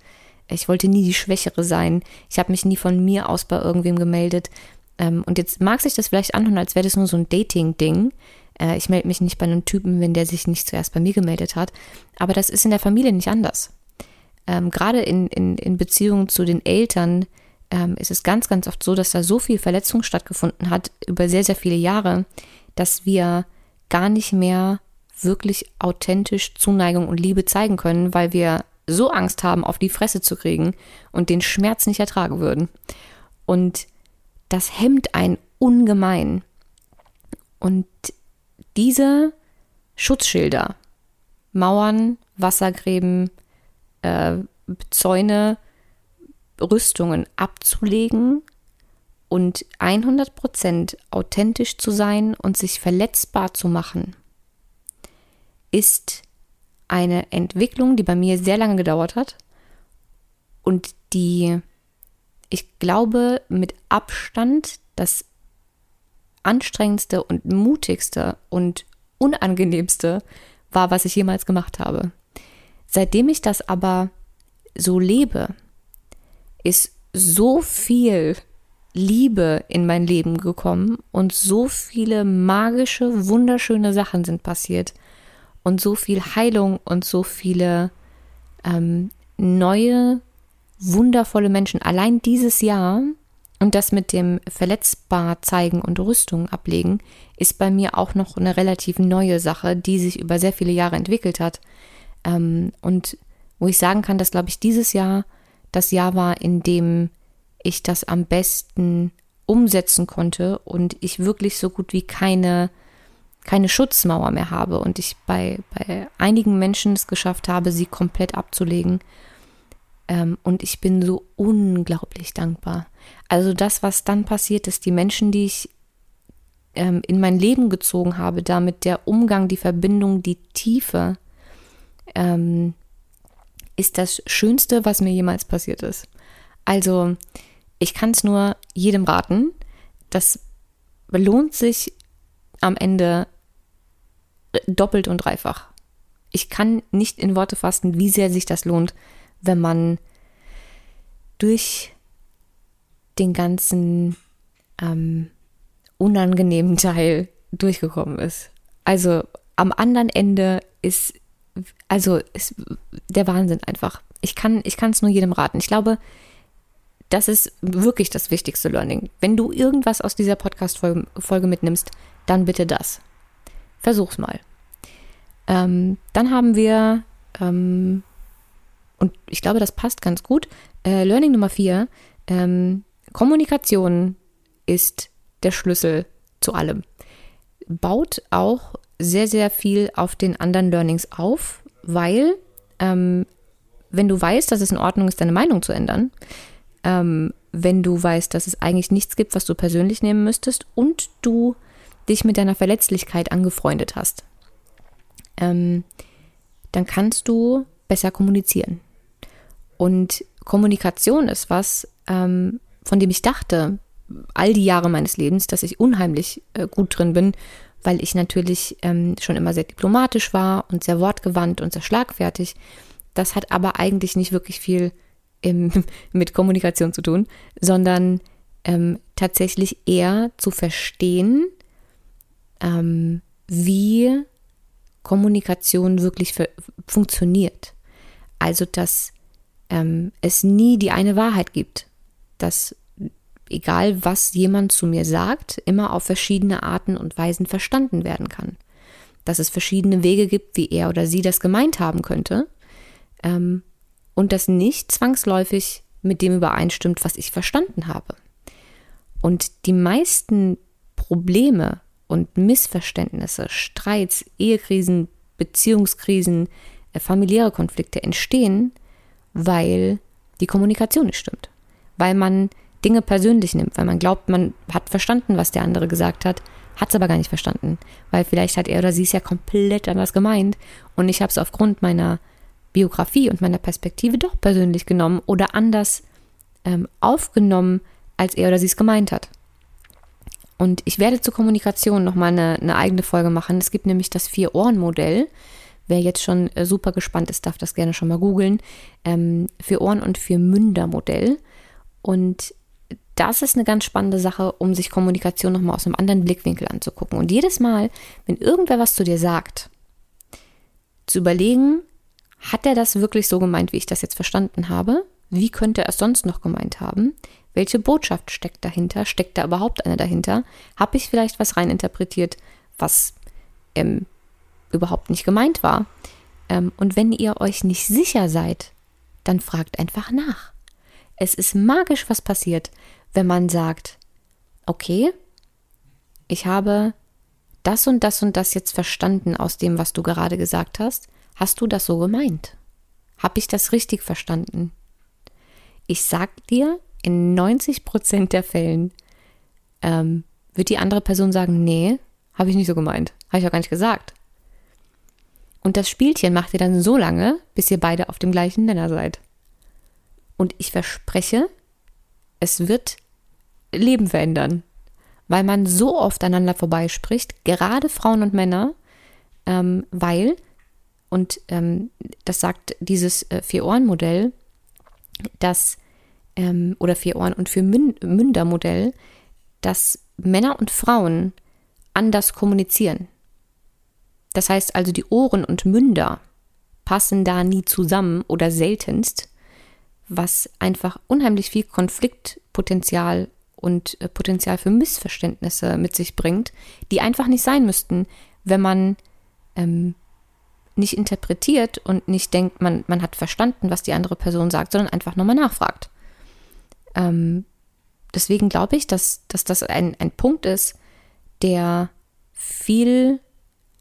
Ich wollte nie die Schwächere sein. Ich habe mich nie von mir aus bei irgendwem gemeldet. Ähm, und jetzt mag sich das vielleicht anhören, als wäre das nur so ein Dating-Ding. Äh, ich melde mich nicht bei einem Typen, wenn der sich nicht zuerst bei mir gemeldet hat. Aber das ist in der Familie nicht anders ähm, gerade in, in, in Beziehungen zu den Eltern ähm, ist es ganz, ganz oft so, dass da so viel Verletzung stattgefunden hat über sehr, sehr viele Jahre, dass wir gar nicht mehr wirklich authentisch Zuneigung und Liebe zeigen können, weil wir so Angst haben, auf die Fresse zu kriegen und den Schmerz nicht ertragen würden. Und das hemmt einen ungemein. Und diese Schutzschilder, Mauern, Wassergräben, äh, Zäune, Rüstungen abzulegen und 100% authentisch zu sein und sich verletzbar zu machen, ist eine Entwicklung, die bei mir sehr lange gedauert hat und die, ich glaube, mit Abstand das anstrengendste und mutigste und unangenehmste war, was ich jemals gemacht habe. Seitdem ich das aber so lebe, ist so viel Liebe in mein Leben gekommen und so viele magische, wunderschöne Sachen sind passiert und so viel Heilung und so viele ähm, neue, wundervolle Menschen. Allein dieses Jahr und das mit dem verletzbar zeigen und Rüstung ablegen ist bei mir auch noch eine relativ neue Sache, die sich über sehr viele Jahre entwickelt hat. Ähm, und wo ich sagen kann, dass, glaube ich, dieses Jahr das Jahr war, in dem ich das am besten umsetzen konnte und ich wirklich so gut wie keine, keine Schutzmauer mehr habe und ich bei, bei einigen Menschen es geschafft habe, sie komplett abzulegen. Ähm, und ich bin so unglaublich dankbar. Also das, was dann passiert ist, die Menschen, die ich ähm, in mein Leben gezogen habe, damit der Umgang, die Verbindung, die Tiefe, ähm, ist das Schönste, was mir jemals passiert ist. Also, ich kann es nur jedem raten. Das lohnt sich am Ende doppelt und dreifach. Ich kann nicht in Worte fassen, wie sehr sich das lohnt, wenn man durch den ganzen ähm, unangenehmen Teil durchgekommen ist. Also am anderen Ende ist also ist der Wahnsinn einfach. Ich kann es nur jedem raten. Ich glaube, das ist wirklich das wichtigste Learning. Wenn du irgendwas aus dieser Podcast-Folge mitnimmst, dann bitte das. Versuch's mal. Ähm, dann haben wir, ähm, und ich glaube, das passt ganz gut, äh, Learning Nummer vier, ähm, Kommunikation ist der Schlüssel zu allem. Baut auch sehr, sehr viel auf den anderen Learnings auf, weil ähm, wenn du weißt, dass es in Ordnung ist, deine Meinung zu ändern, ähm, wenn du weißt, dass es eigentlich nichts gibt, was du persönlich nehmen müsstest und du dich mit deiner Verletzlichkeit angefreundet hast, ähm, dann kannst du besser kommunizieren. Und Kommunikation ist was, ähm, von dem ich dachte, all die Jahre meines Lebens, dass ich unheimlich äh, gut drin bin, weil ich natürlich ähm, schon immer sehr diplomatisch war und sehr wortgewandt und sehr schlagfertig. Das hat aber eigentlich nicht wirklich viel im, mit Kommunikation zu tun, sondern ähm, tatsächlich eher zu verstehen, ähm, wie Kommunikation wirklich funktioniert. Also, dass ähm, es nie die eine Wahrheit gibt, dass egal was jemand zu mir sagt, immer auf verschiedene Arten und Weisen verstanden werden kann. Dass es verschiedene Wege gibt, wie er oder sie das gemeint haben könnte. Ähm, und das nicht zwangsläufig mit dem übereinstimmt, was ich verstanden habe. Und die meisten Probleme und Missverständnisse, Streits, Ehekrisen, Beziehungskrisen, äh, familiäre Konflikte entstehen, weil die Kommunikation nicht stimmt. Weil man Dinge persönlich nimmt, weil man glaubt, man hat verstanden, was der andere gesagt hat, hat es aber gar nicht verstanden, weil vielleicht hat er oder sie es ja komplett anders gemeint und ich habe es aufgrund meiner Biografie und meiner Perspektive doch persönlich genommen oder anders ähm, aufgenommen, als er oder sie es gemeint hat. Und ich werde zur Kommunikation nochmal eine, eine eigene Folge machen. Es gibt nämlich das Vier-Ohren-Modell. Wer jetzt schon äh, super gespannt ist, darf das gerne schon mal googeln. Ähm, Vier-Ohren- und Vier-Münder-Modell. Und das ist eine ganz spannende Sache, um sich Kommunikation nochmal aus einem anderen Blickwinkel anzugucken. Und jedes Mal, wenn irgendwer was zu dir sagt, zu überlegen, hat er das wirklich so gemeint, wie ich das jetzt verstanden habe? Wie könnte er es sonst noch gemeint haben? Welche Botschaft steckt dahinter? Steckt da überhaupt eine dahinter? Habe ich vielleicht was reininterpretiert, was ähm, überhaupt nicht gemeint war? Ähm, und wenn ihr euch nicht sicher seid, dann fragt einfach nach. Es ist magisch, was passiert, wenn man sagt, okay, ich habe das und das und das jetzt verstanden aus dem, was du gerade gesagt hast. Hast du das so gemeint? Habe ich das richtig verstanden? Ich sag dir, in 90 Prozent der Fällen ähm, wird die andere Person sagen, nee, habe ich nicht so gemeint. Habe ich auch gar nicht gesagt. Und das Spielchen macht ihr dann so lange, bis ihr beide auf dem gleichen Nenner seid. Und ich verspreche, es wird Leben verändern, weil man so oft aneinander vorbeispricht, gerade Frauen und Männer, ähm, weil, und ähm, das sagt dieses äh, Vier-Ohren-Modell, dass, ähm, oder Vier-Ohren- und Vier-Münder-Modell, dass Männer und Frauen anders kommunizieren. Das heißt also, die Ohren und Münder passen da nie zusammen oder seltenst was einfach unheimlich viel Konfliktpotenzial und äh, Potenzial für Missverständnisse mit sich bringt, die einfach nicht sein müssten, wenn man ähm, nicht interpretiert und nicht denkt, man, man hat verstanden, was die andere Person sagt, sondern einfach nochmal nachfragt. Ähm, deswegen glaube ich, dass, dass das ein, ein Punkt ist, der viel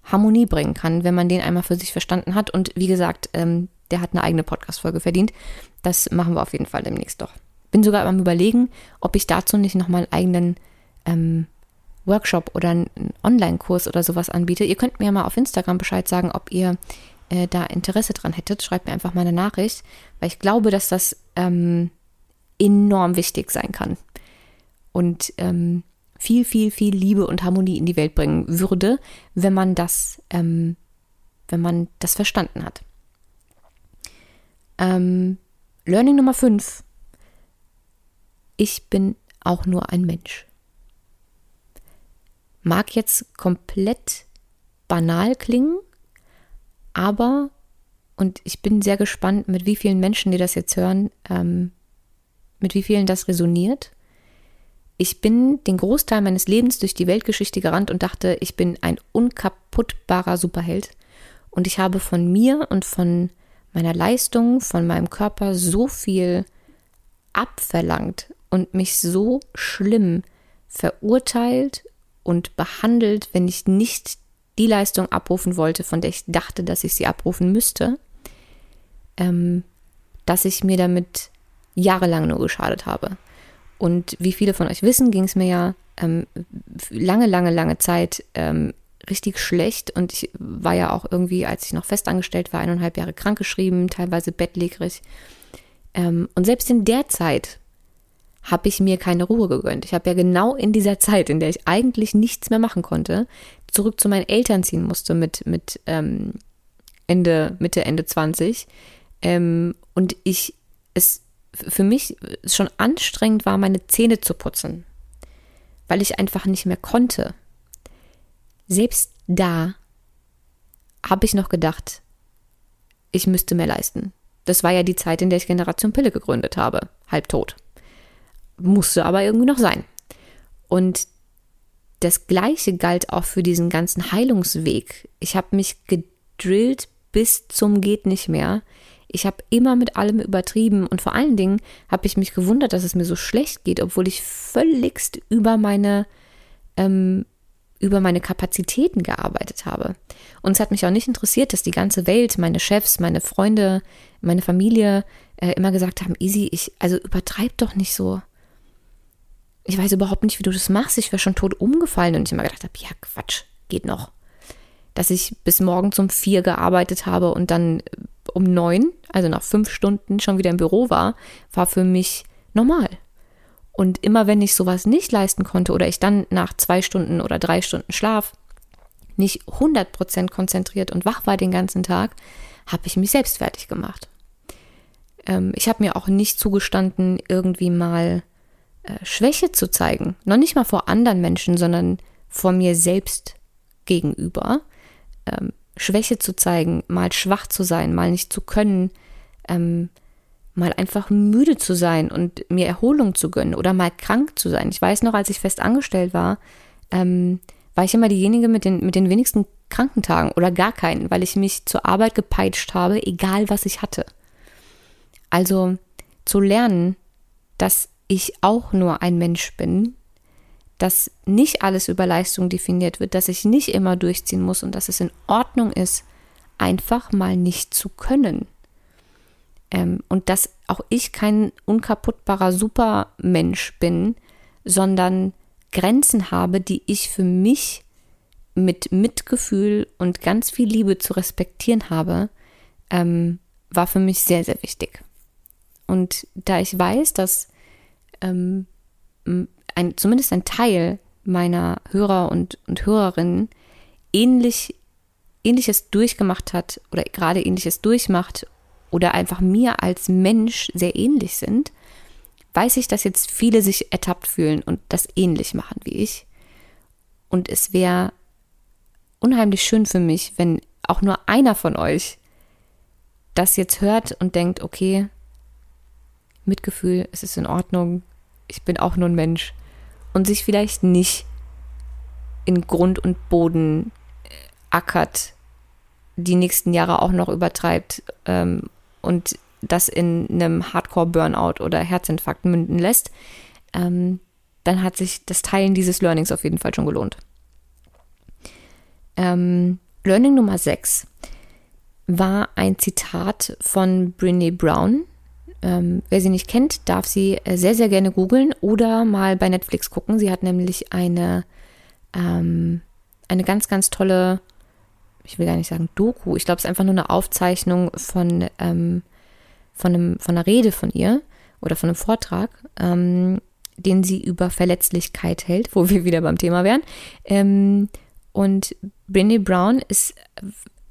Harmonie bringen kann, wenn man den einmal für sich verstanden hat. Und wie gesagt, ähm, der hat eine eigene Podcast-Folge verdient. Das machen wir auf jeden Fall demnächst doch. Bin sogar am Überlegen, ob ich dazu nicht nochmal einen eigenen ähm, Workshop oder einen Online-Kurs oder sowas anbiete. Ihr könnt mir mal auf Instagram Bescheid sagen, ob ihr äh, da Interesse dran hättet. Schreibt mir einfach mal eine Nachricht, weil ich glaube, dass das ähm, enorm wichtig sein kann. Und ähm, viel, viel, viel Liebe und Harmonie in die Welt bringen würde, wenn man das, ähm, wenn man das verstanden hat. Ähm, Learning Nummer 5. Ich bin auch nur ein Mensch. Mag jetzt komplett banal klingen, aber, und ich bin sehr gespannt, mit wie vielen Menschen, die das jetzt hören, ähm, mit wie vielen das resoniert. Ich bin den Großteil meines Lebens durch die Weltgeschichte gerannt und dachte, ich bin ein unkaputtbarer Superheld. Und ich habe von mir und von meiner Leistung, von meinem Körper so viel abverlangt und mich so schlimm verurteilt und behandelt, wenn ich nicht die Leistung abrufen wollte, von der ich dachte, dass ich sie abrufen müsste, ähm, dass ich mir damit jahrelang nur geschadet habe. Und wie viele von euch wissen, ging es mir ja ähm, lange, lange, lange Zeit ähm, richtig schlecht. Und ich war ja auch irgendwie, als ich noch festangestellt war, eineinhalb Jahre krankgeschrieben, teilweise bettlägerig. Ähm, und selbst in der Zeit habe ich mir keine Ruhe gegönnt. Ich habe ja genau in dieser Zeit, in der ich eigentlich nichts mehr machen konnte, zurück zu meinen Eltern ziehen musste mit, mit ähm, Ende, Mitte, Ende 20. Ähm, und ich es für mich schon anstrengend war, meine Zähne zu putzen, weil ich einfach nicht mehr konnte. Selbst da habe ich noch gedacht, ich müsste mehr leisten. Das war ja die Zeit, in der ich Generation Pille gegründet habe, halbtot. Musste aber irgendwie noch sein. Und das Gleiche galt auch für diesen ganzen Heilungsweg. Ich habe mich gedrillt bis zum geht nicht mehr. Ich habe immer mit allem übertrieben und vor allen Dingen habe ich mich gewundert, dass es mir so schlecht geht, obwohl ich völligst über meine ähm, über meine Kapazitäten gearbeitet habe. Und es hat mich auch nicht interessiert, dass die ganze Welt, meine Chefs, meine Freunde, meine Familie äh, immer gesagt haben, Easy, ich, also übertreib doch nicht so. Ich weiß überhaupt nicht, wie du das machst. Ich wäre schon tot umgefallen und ich immer gedacht habe, ja, Quatsch, geht noch. Dass ich bis morgens um vier gearbeitet habe und dann um neun, also nach fünf Stunden schon wieder im Büro war, war für mich normal. Und immer wenn ich sowas nicht leisten konnte oder ich dann nach zwei Stunden oder drei Stunden Schlaf nicht 100% konzentriert und wach war den ganzen Tag, habe ich mich selbst fertig gemacht. Ähm, ich habe mir auch nicht zugestanden, irgendwie mal äh, Schwäche zu zeigen. Noch nicht mal vor anderen Menschen, sondern vor mir selbst gegenüber. Ähm, Schwäche zu zeigen, mal schwach zu sein, mal nicht zu können, ähm, mal einfach müde zu sein und mir Erholung zu gönnen oder mal krank zu sein. Ich weiß noch, als ich fest angestellt war, ähm, war ich immer diejenige mit den, mit den wenigsten Krankentagen oder gar keinen, weil ich mich zur Arbeit gepeitscht habe, egal was ich hatte. Also zu lernen, dass ich auch nur ein Mensch bin, dass nicht alles über Leistung definiert wird, dass ich nicht immer durchziehen muss und dass es in Ordnung ist, einfach mal nicht zu können. Ähm, und dass auch ich kein unkaputtbarer Supermensch bin, sondern Grenzen habe, die ich für mich mit Mitgefühl und ganz viel Liebe zu respektieren habe, ähm, war für mich sehr, sehr wichtig. Und da ich weiß, dass ähm, ein, zumindest ein Teil meiner Hörer und, und Hörerinnen ähnlich, ähnliches durchgemacht hat oder gerade ähnliches durchmacht oder einfach mir als Mensch sehr ähnlich sind, weiß ich, dass jetzt viele sich ertappt fühlen und das ähnlich machen wie ich. Und es wäre unheimlich schön für mich, wenn auch nur einer von euch das jetzt hört und denkt, okay, Mitgefühl, es ist in Ordnung, ich bin auch nur ein Mensch und sich vielleicht nicht in Grund und Boden äh, ackert, die nächsten Jahre auch noch übertreibt ähm, und das in einem Hardcore-Burnout oder Herzinfarkt münden lässt, ähm, dann hat sich das Teilen dieses Learnings auf jeden Fall schon gelohnt. Ähm, Learning Nummer 6 war ein Zitat von Brene Brown, ähm, wer sie nicht kennt, darf sie äh, sehr, sehr gerne googeln oder mal bei Netflix gucken. Sie hat nämlich eine, ähm, eine ganz, ganz tolle, ich will gar nicht sagen Doku, ich glaube, es ist einfach nur eine Aufzeichnung von, ähm, von, einem, von einer Rede von ihr oder von einem Vortrag, ähm, den sie über Verletzlichkeit hält, wo wir wieder beim Thema wären. Ähm, und Brené Brown ist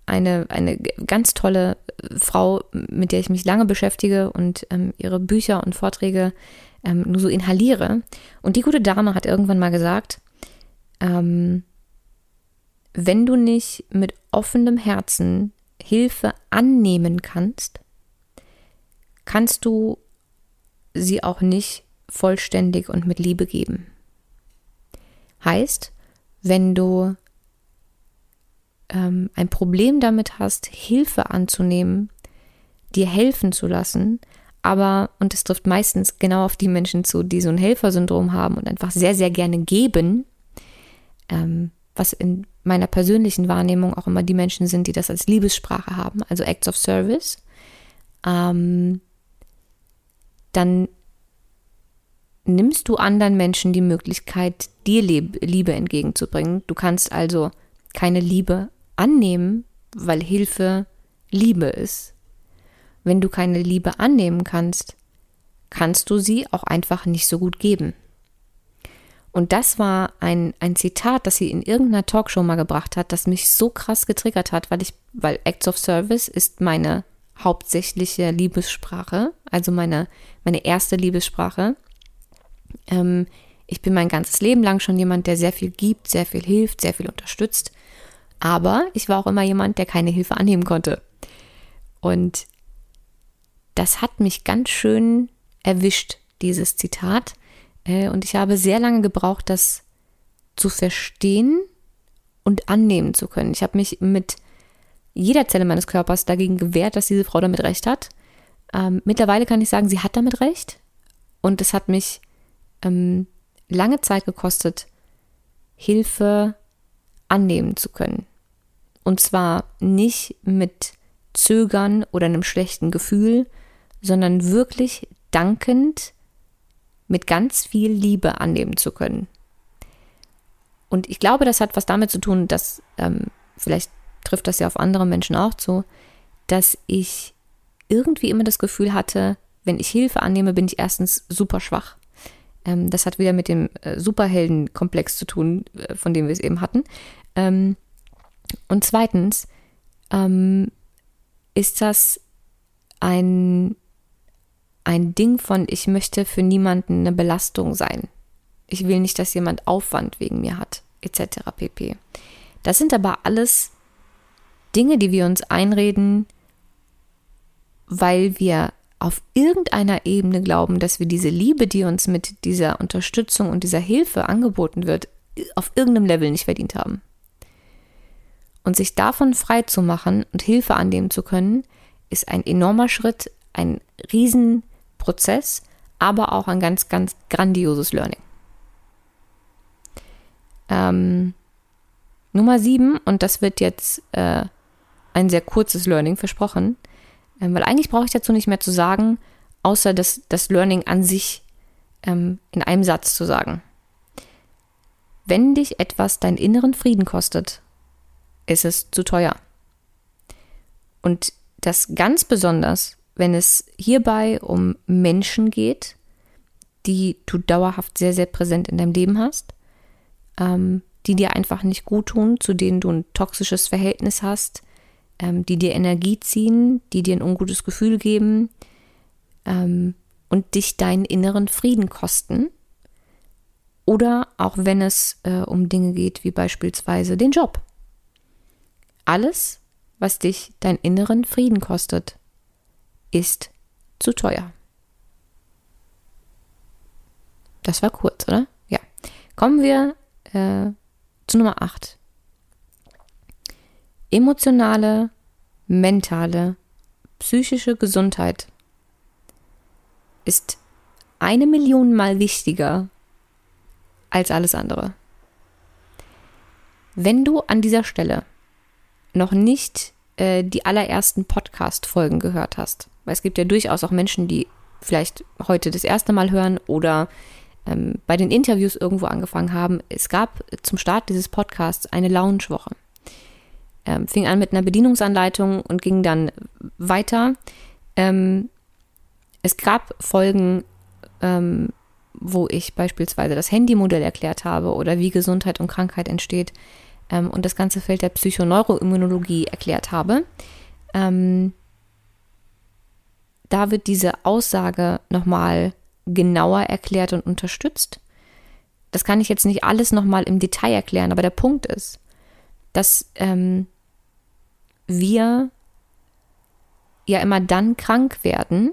eine, eine ganz tolle Frau, mit der ich mich lange beschäftige und ähm, ihre Bücher und Vorträge ähm, nur so inhaliere. Und die gute Dame hat irgendwann mal gesagt, ähm, wenn du nicht mit offenem Herzen Hilfe annehmen kannst, kannst du sie auch nicht vollständig und mit Liebe geben. Heißt, wenn du ähm, ein Problem damit hast, Hilfe anzunehmen, dir helfen zu lassen, aber, und es trifft meistens genau auf die Menschen zu, die so ein Helfersyndrom haben und einfach sehr, sehr gerne geben, ähm, was in meiner persönlichen Wahrnehmung auch immer die Menschen sind, die das als Liebessprache haben, also Acts of Service, ähm, dann nimmst du anderen Menschen die Möglichkeit, dir Liebe entgegenzubringen. Du kannst also keine Liebe annehmen, weil Hilfe Liebe ist. Wenn du keine Liebe annehmen kannst, kannst du sie auch einfach nicht so gut geben. Und das war ein, ein Zitat, das sie in irgendeiner Talkshow mal gebracht hat, das mich so krass getriggert hat, weil ich, weil Acts of Service ist meine hauptsächliche Liebessprache, also meine, meine erste Liebessprache. Ähm, ich bin mein ganzes Leben lang schon jemand, der sehr viel gibt, sehr viel hilft, sehr viel unterstützt. Aber ich war auch immer jemand, der keine Hilfe annehmen konnte. Und das hat mich ganz schön erwischt, dieses Zitat. Äh, und ich habe sehr lange gebraucht, das zu verstehen und annehmen zu können. Ich habe mich mit jeder Zelle meines Körpers dagegen gewehrt, dass diese Frau damit recht hat. Ähm, mittlerweile kann ich sagen, sie hat damit recht. Und es hat mich ähm, lange Zeit gekostet, Hilfe annehmen zu können. Und zwar nicht mit Zögern oder einem schlechten Gefühl, sondern wirklich dankend mit ganz viel Liebe annehmen zu können. Und ich glaube, das hat was damit zu tun, dass, ähm, vielleicht trifft das ja auf andere Menschen auch zu, dass ich irgendwie immer das Gefühl hatte, wenn ich Hilfe annehme, bin ich erstens super schwach. Ähm, das hat wieder mit dem äh, Superheldenkomplex zu tun, äh, von dem wir es eben hatten. Ähm, und zweitens ähm, ist das ein, ein Ding von, ich möchte für niemanden eine Belastung sein. Ich will nicht, dass jemand Aufwand wegen mir hat, etc. pp. Das sind aber alles Dinge, die wir uns einreden, weil wir auf irgendeiner Ebene glauben, dass wir diese Liebe, die uns mit dieser Unterstützung und dieser Hilfe angeboten wird, auf irgendeinem Level nicht verdient haben. Und sich davon frei zu machen und Hilfe annehmen zu können, ist ein enormer Schritt, ein Riesenprozess, aber auch ein ganz, ganz grandioses Learning. Ähm, Nummer sieben, und das wird jetzt äh, ein sehr kurzes Learning versprochen, weil eigentlich brauche ich dazu nicht mehr zu sagen, außer das, das Learning an sich ähm, in einem Satz zu sagen. Wenn dich etwas deinen inneren Frieden kostet, ist es zu teuer. Und das ganz besonders, wenn es hierbei um Menschen geht, die du dauerhaft sehr, sehr präsent in deinem Leben hast, ähm, die dir einfach nicht gut tun, zu denen du ein toxisches Verhältnis hast, ähm, die dir Energie ziehen, die dir ein ungutes Gefühl geben ähm, und dich deinen inneren Frieden kosten. Oder auch wenn es äh, um Dinge geht, wie beispielsweise den Job. Alles, was dich deinen inneren Frieden kostet, ist zu teuer. Das war kurz, oder? Ja. Kommen wir äh, zu Nummer 8 emotionale, mentale, psychische Gesundheit ist eine Million Mal wichtiger als alles andere. Wenn du an dieser Stelle noch nicht äh, die allerersten Podcast-Folgen gehört hast, weil es gibt ja durchaus auch Menschen, die vielleicht heute das erste Mal hören oder ähm, bei den Interviews irgendwo angefangen haben. Es gab zum Start dieses Podcasts eine Lounge-Woche ähm, fing an mit einer Bedienungsanleitung und ging dann weiter. Ähm, es gab Folgen, ähm, wo ich beispielsweise das Handymodell erklärt habe oder wie Gesundheit und Krankheit entsteht ähm, und das ganze Feld der Psychoneuroimmunologie erklärt habe. Ähm, da wird diese Aussage nochmal genauer erklärt und unterstützt. Das kann ich jetzt nicht alles nochmal im Detail erklären, aber der Punkt ist, dass ähm, wir ja immer dann krank werden,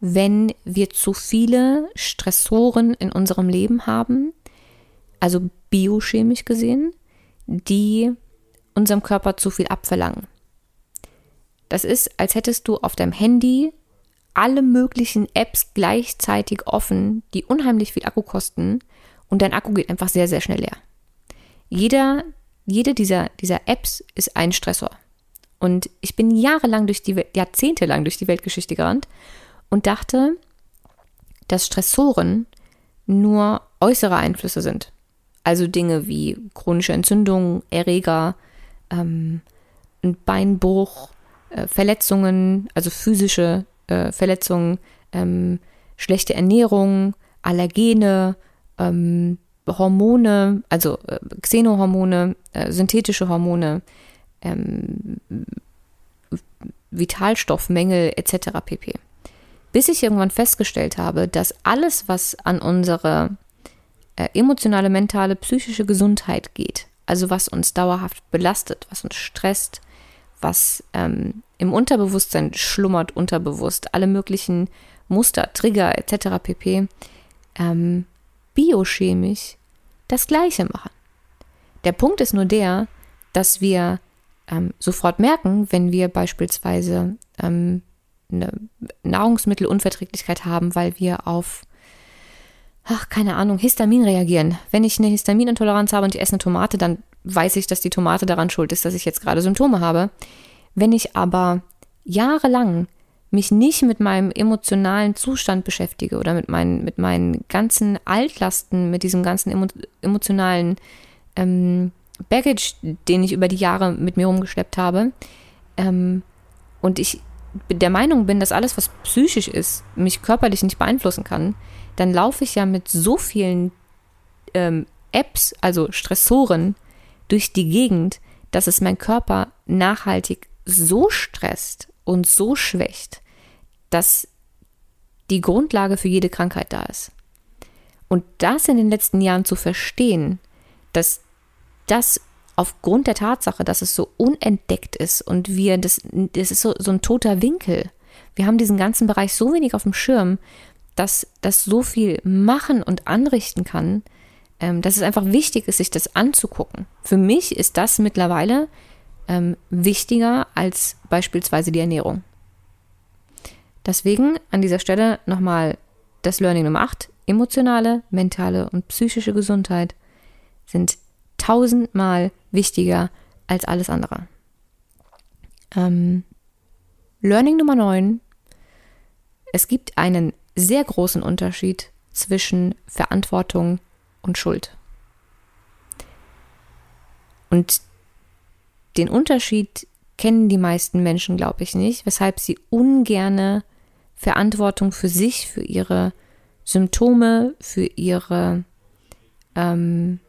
wenn wir zu viele Stressoren in unserem Leben haben, also biochemisch gesehen, die unserem Körper zu viel abverlangen. Das ist, als hättest du auf deinem Handy alle möglichen Apps gleichzeitig offen, die unheimlich viel Akku kosten und dein Akku geht einfach sehr, sehr schnell leer. Jeder, jede dieser, dieser Apps ist ein Stressor. Und ich bin jahrelang durch die jahrzehntelang durch die Weltgeschichte gerannt und dachte, dass Stressoren nur äußere Einflüsse sind. Also Dinge wie chronische Entzündungen, Erreger, ähm, ein Beinbruch, äh, Verletzungen, also physische äh, Verletzungen, ähm, schlechte Ernährung, Allergene, ähm, Hormone, also äh, Xenohormone, äh, synthetische Hormone, ähm, Vitalstoffmängel etc. pp. Bis ich irgendwann festgestellt habe, dass alles, was an unsere äh, emotionale, mentale, psychische Gesundheit geht, also was uns dauerhaft belastet, was uns stresst, was ähm, im Unterbewusstsein schlummert, unterbewusst, alle möglichen Muster, Trigger etc. pp. Ähm, biochemisch das Gleiche machen. Der Punkt ist nur der, dass wir ähm, sofort merken, wenn wir beispielsweise ähm, eine Nahrungsmittelunverträglichkeit haben, weil wir auf, ach, keine Ahnung, Histamin reagieren. Wenn ich eine Histaminintoleranz habe und ich esse eine Tomate, dann weiß ich, dass die Tomate daran schuld ist, dass ich jetzt gerade Symptome habe. Wenn ich aber jahrelang mich nicht mit meinem emotionalen Zustand beschäftige oder mit meinen, mit meinen ganzen Altlasten, mit diesem ganzen emo emotionalen ähm, Baggage, den ich über die Jahre mit mir rumgeschleppt habe, ähm, und ich der Meinung bin, dass alles, was psychisch ist, mich körperlich nicht beeinflussen kann, dann laufe ich ja mit so vielen ähm, Apps, also Stressoren, durch die Gegend, dass es mein Körper nachhaltig so stresst und so schwächt, dass die Grundlage für jede Krankheit da ist. Und das in den letzten Jahren zu verstehen, dass das aufgrund der Tatsache, dass es so unentdeckt ist und wir, das, das ist so, so ein toter Winkel. Wir haben diesen ganzen Bereich so wenig auf dem Schirm, dass das so viel machen und anrichten kann, ähm, dass es einfach wichtig ist, sich das anzugucken. Für mich ist das mittlerweile ähm, wichtiger als beispielsweise die Ernährung. Deswegen an dieser Stelle nochmal das Learning Nummer 8. Emotionale, mentale und psychische Gesundheit sind tausendmal wichtiger als alles andere. Ähm, Learning Nummer 9. Es gibt einen sehr großen Unterschied zwischen Verantwortung und Schuld. Und den Unterschied kennen die meisten Menschen, glaube ich, nicht, weshalb sie ungerne Verantwortung für sich, für ihre Symptome, für ihre ähm,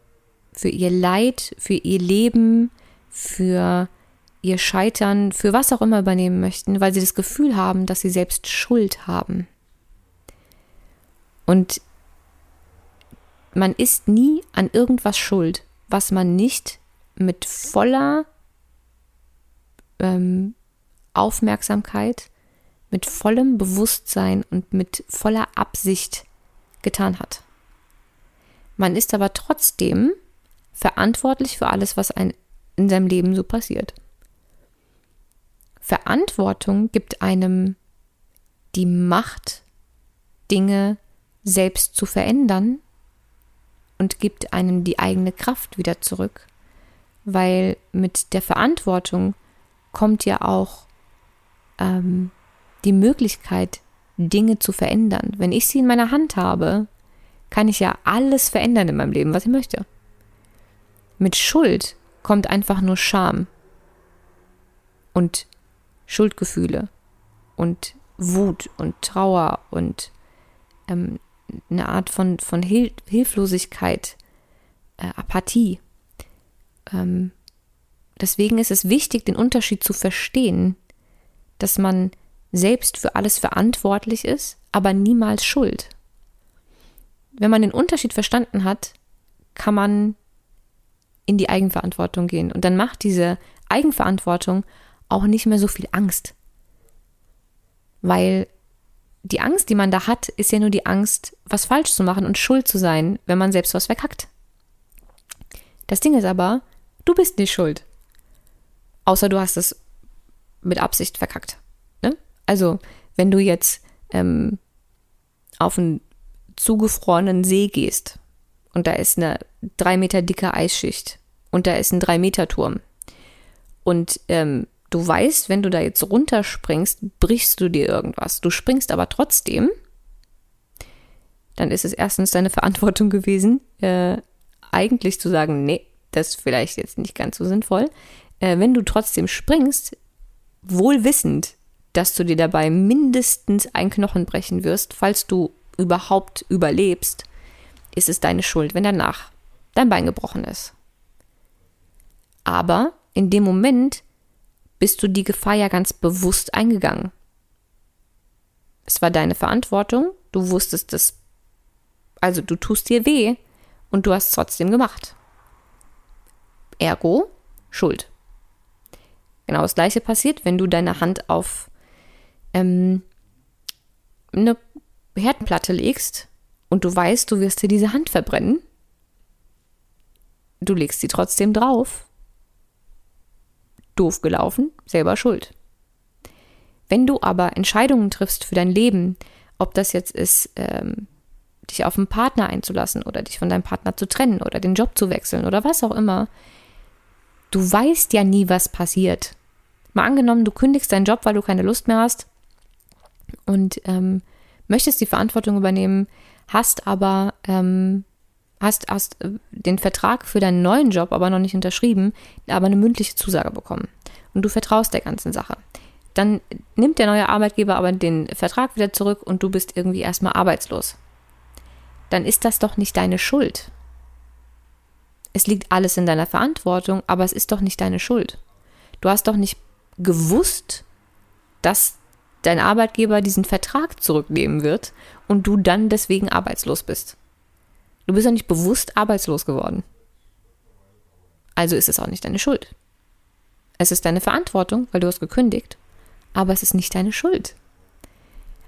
für ihr Leid, für ihr Leben, für ihr Scheitern, für was auch immer übernehmen möchten, weil sie das Gefühl haben, dass sie selbst Schuld haben. Und man ist nie an irgendwas schuld, was man nicht mit voller ähm, Aufmerksamkeit, mit vollem Bewusstsein und mit voller Absicht getan hat. Man ist aber trotzdem verantwortlich für alles, was ein, in seinem Leben so passiert. Verantwortung gibt einem die Macht, Dinge selbst zu verändern und gibt einem die eigene Kraft wieder zurück, weil mit der Verantwortung kommt ja auch ähm, die Möglichkeit, Dinge zu verändern. Wenn ich sie in meiner Hand habe, kann ich ja alles verändern in meinem Leben, was ich möchte. Mit Schuld kommt einfach nur Scham und Schuldgefühle und Wut und Trauer und ähm, eine Art von, von Hil Hilflosigkeit, äh, Apathie. Ähm, deswegen ist es wichtig, den Unterschied zu verstehen, dass man selbst für alles verantwortlich ist, aber niemals schuld. Wenn man den Unterschied verstanden hat, kann man in die Eigenverantwortung gehen. Und dann macht diese Eigenverantwortung auch nicht mehr so viel Angst. Weil die Angst, die man da hat, ist ja nur die Angst, was falsch zu machen und schuld zu sein, wenn man selbst was verkackt. Das Ding ist aber, du bist nicht schuld. Außer du hast es mit Absicht verkackt. Also, wenn du jetzt ähm, auf einen zugefrorenen See gehst und da ist eine drei Meter dicke Eisschicht und da ist ein drei Meter Turm und ähm, du weißt, wenn du da jetzt runterspringst, brichst du dir irgendwas. Du springst aber trotzdem, dann ist es erstens deine Verantwortung gewesen, äh, eigentlich zu sagen, nee, das ist vielleicht jetzt nicht ganz so sinnvoll. Äh, wenn du trotzdem springst, wohl wissend, dass du dir dabei mindestens ein Knochen brechen wirst, falls du überhaupt überlebst, ist es deine Schuld, wenn danach dein Bein gebrochen ist. Aber in dem Moment bist du die Gefahr ja ganz bewusst eingegangen. Es war deine Verantwortung, du wusstest es, also du tust dir weh und du hast es trotzdem gemacht. Ergo, Schuld. Genau das gleiche passiert, wenn du deine Hand auf ähm, eine Herdplatte legst und du weißt, du wirst dir diese Hand verbrennen. Du legst sie trotzdem drauf doof gelaufen, selber schuld. Wenn du aber Entscheidungen triffst für dein Leben, ob das jetzt ist, ähm, dich auf einen Partner einzulassen oder dich von deinem Partner zu trennen oder den Job zu wechseln oder was auch immer, du weißt ja nie, was passiert. Mal angenommen, du kündigst deinen Job, weil du keine Lust mehr hast und ähm, möchtest die Verantwortung übernehmen, hast aber ähm, hast, hast äh, den Vertrag für deinen neuen Job aber noch nicht unterschrieben, aber eine mündliche Zusage bekommen. Und du vertraust der ganzen Sache. Dann nimmt der neue Arbeitgeber aber den Vertrag wieder zurück und du bist irgendwie erstmal arbeitslos. Dann ist das doch nicht deine Schuld. Es liegt alles in deiner Verantwortung, aber es ist doch nicht deine Schuld. Du hast doch nicht gewusst, dass dein Arbeitgeber diesen Vertrag zurücknehmen wird und du dann deswegen arbeitslos bist. Du bist ja nicht bewusst arbeitslos geworden. Also ist es auch nicht deine Schuld. Es ist deine Verantwortung, weil du hast gekündigt, aber es ist nicht deine Schuld.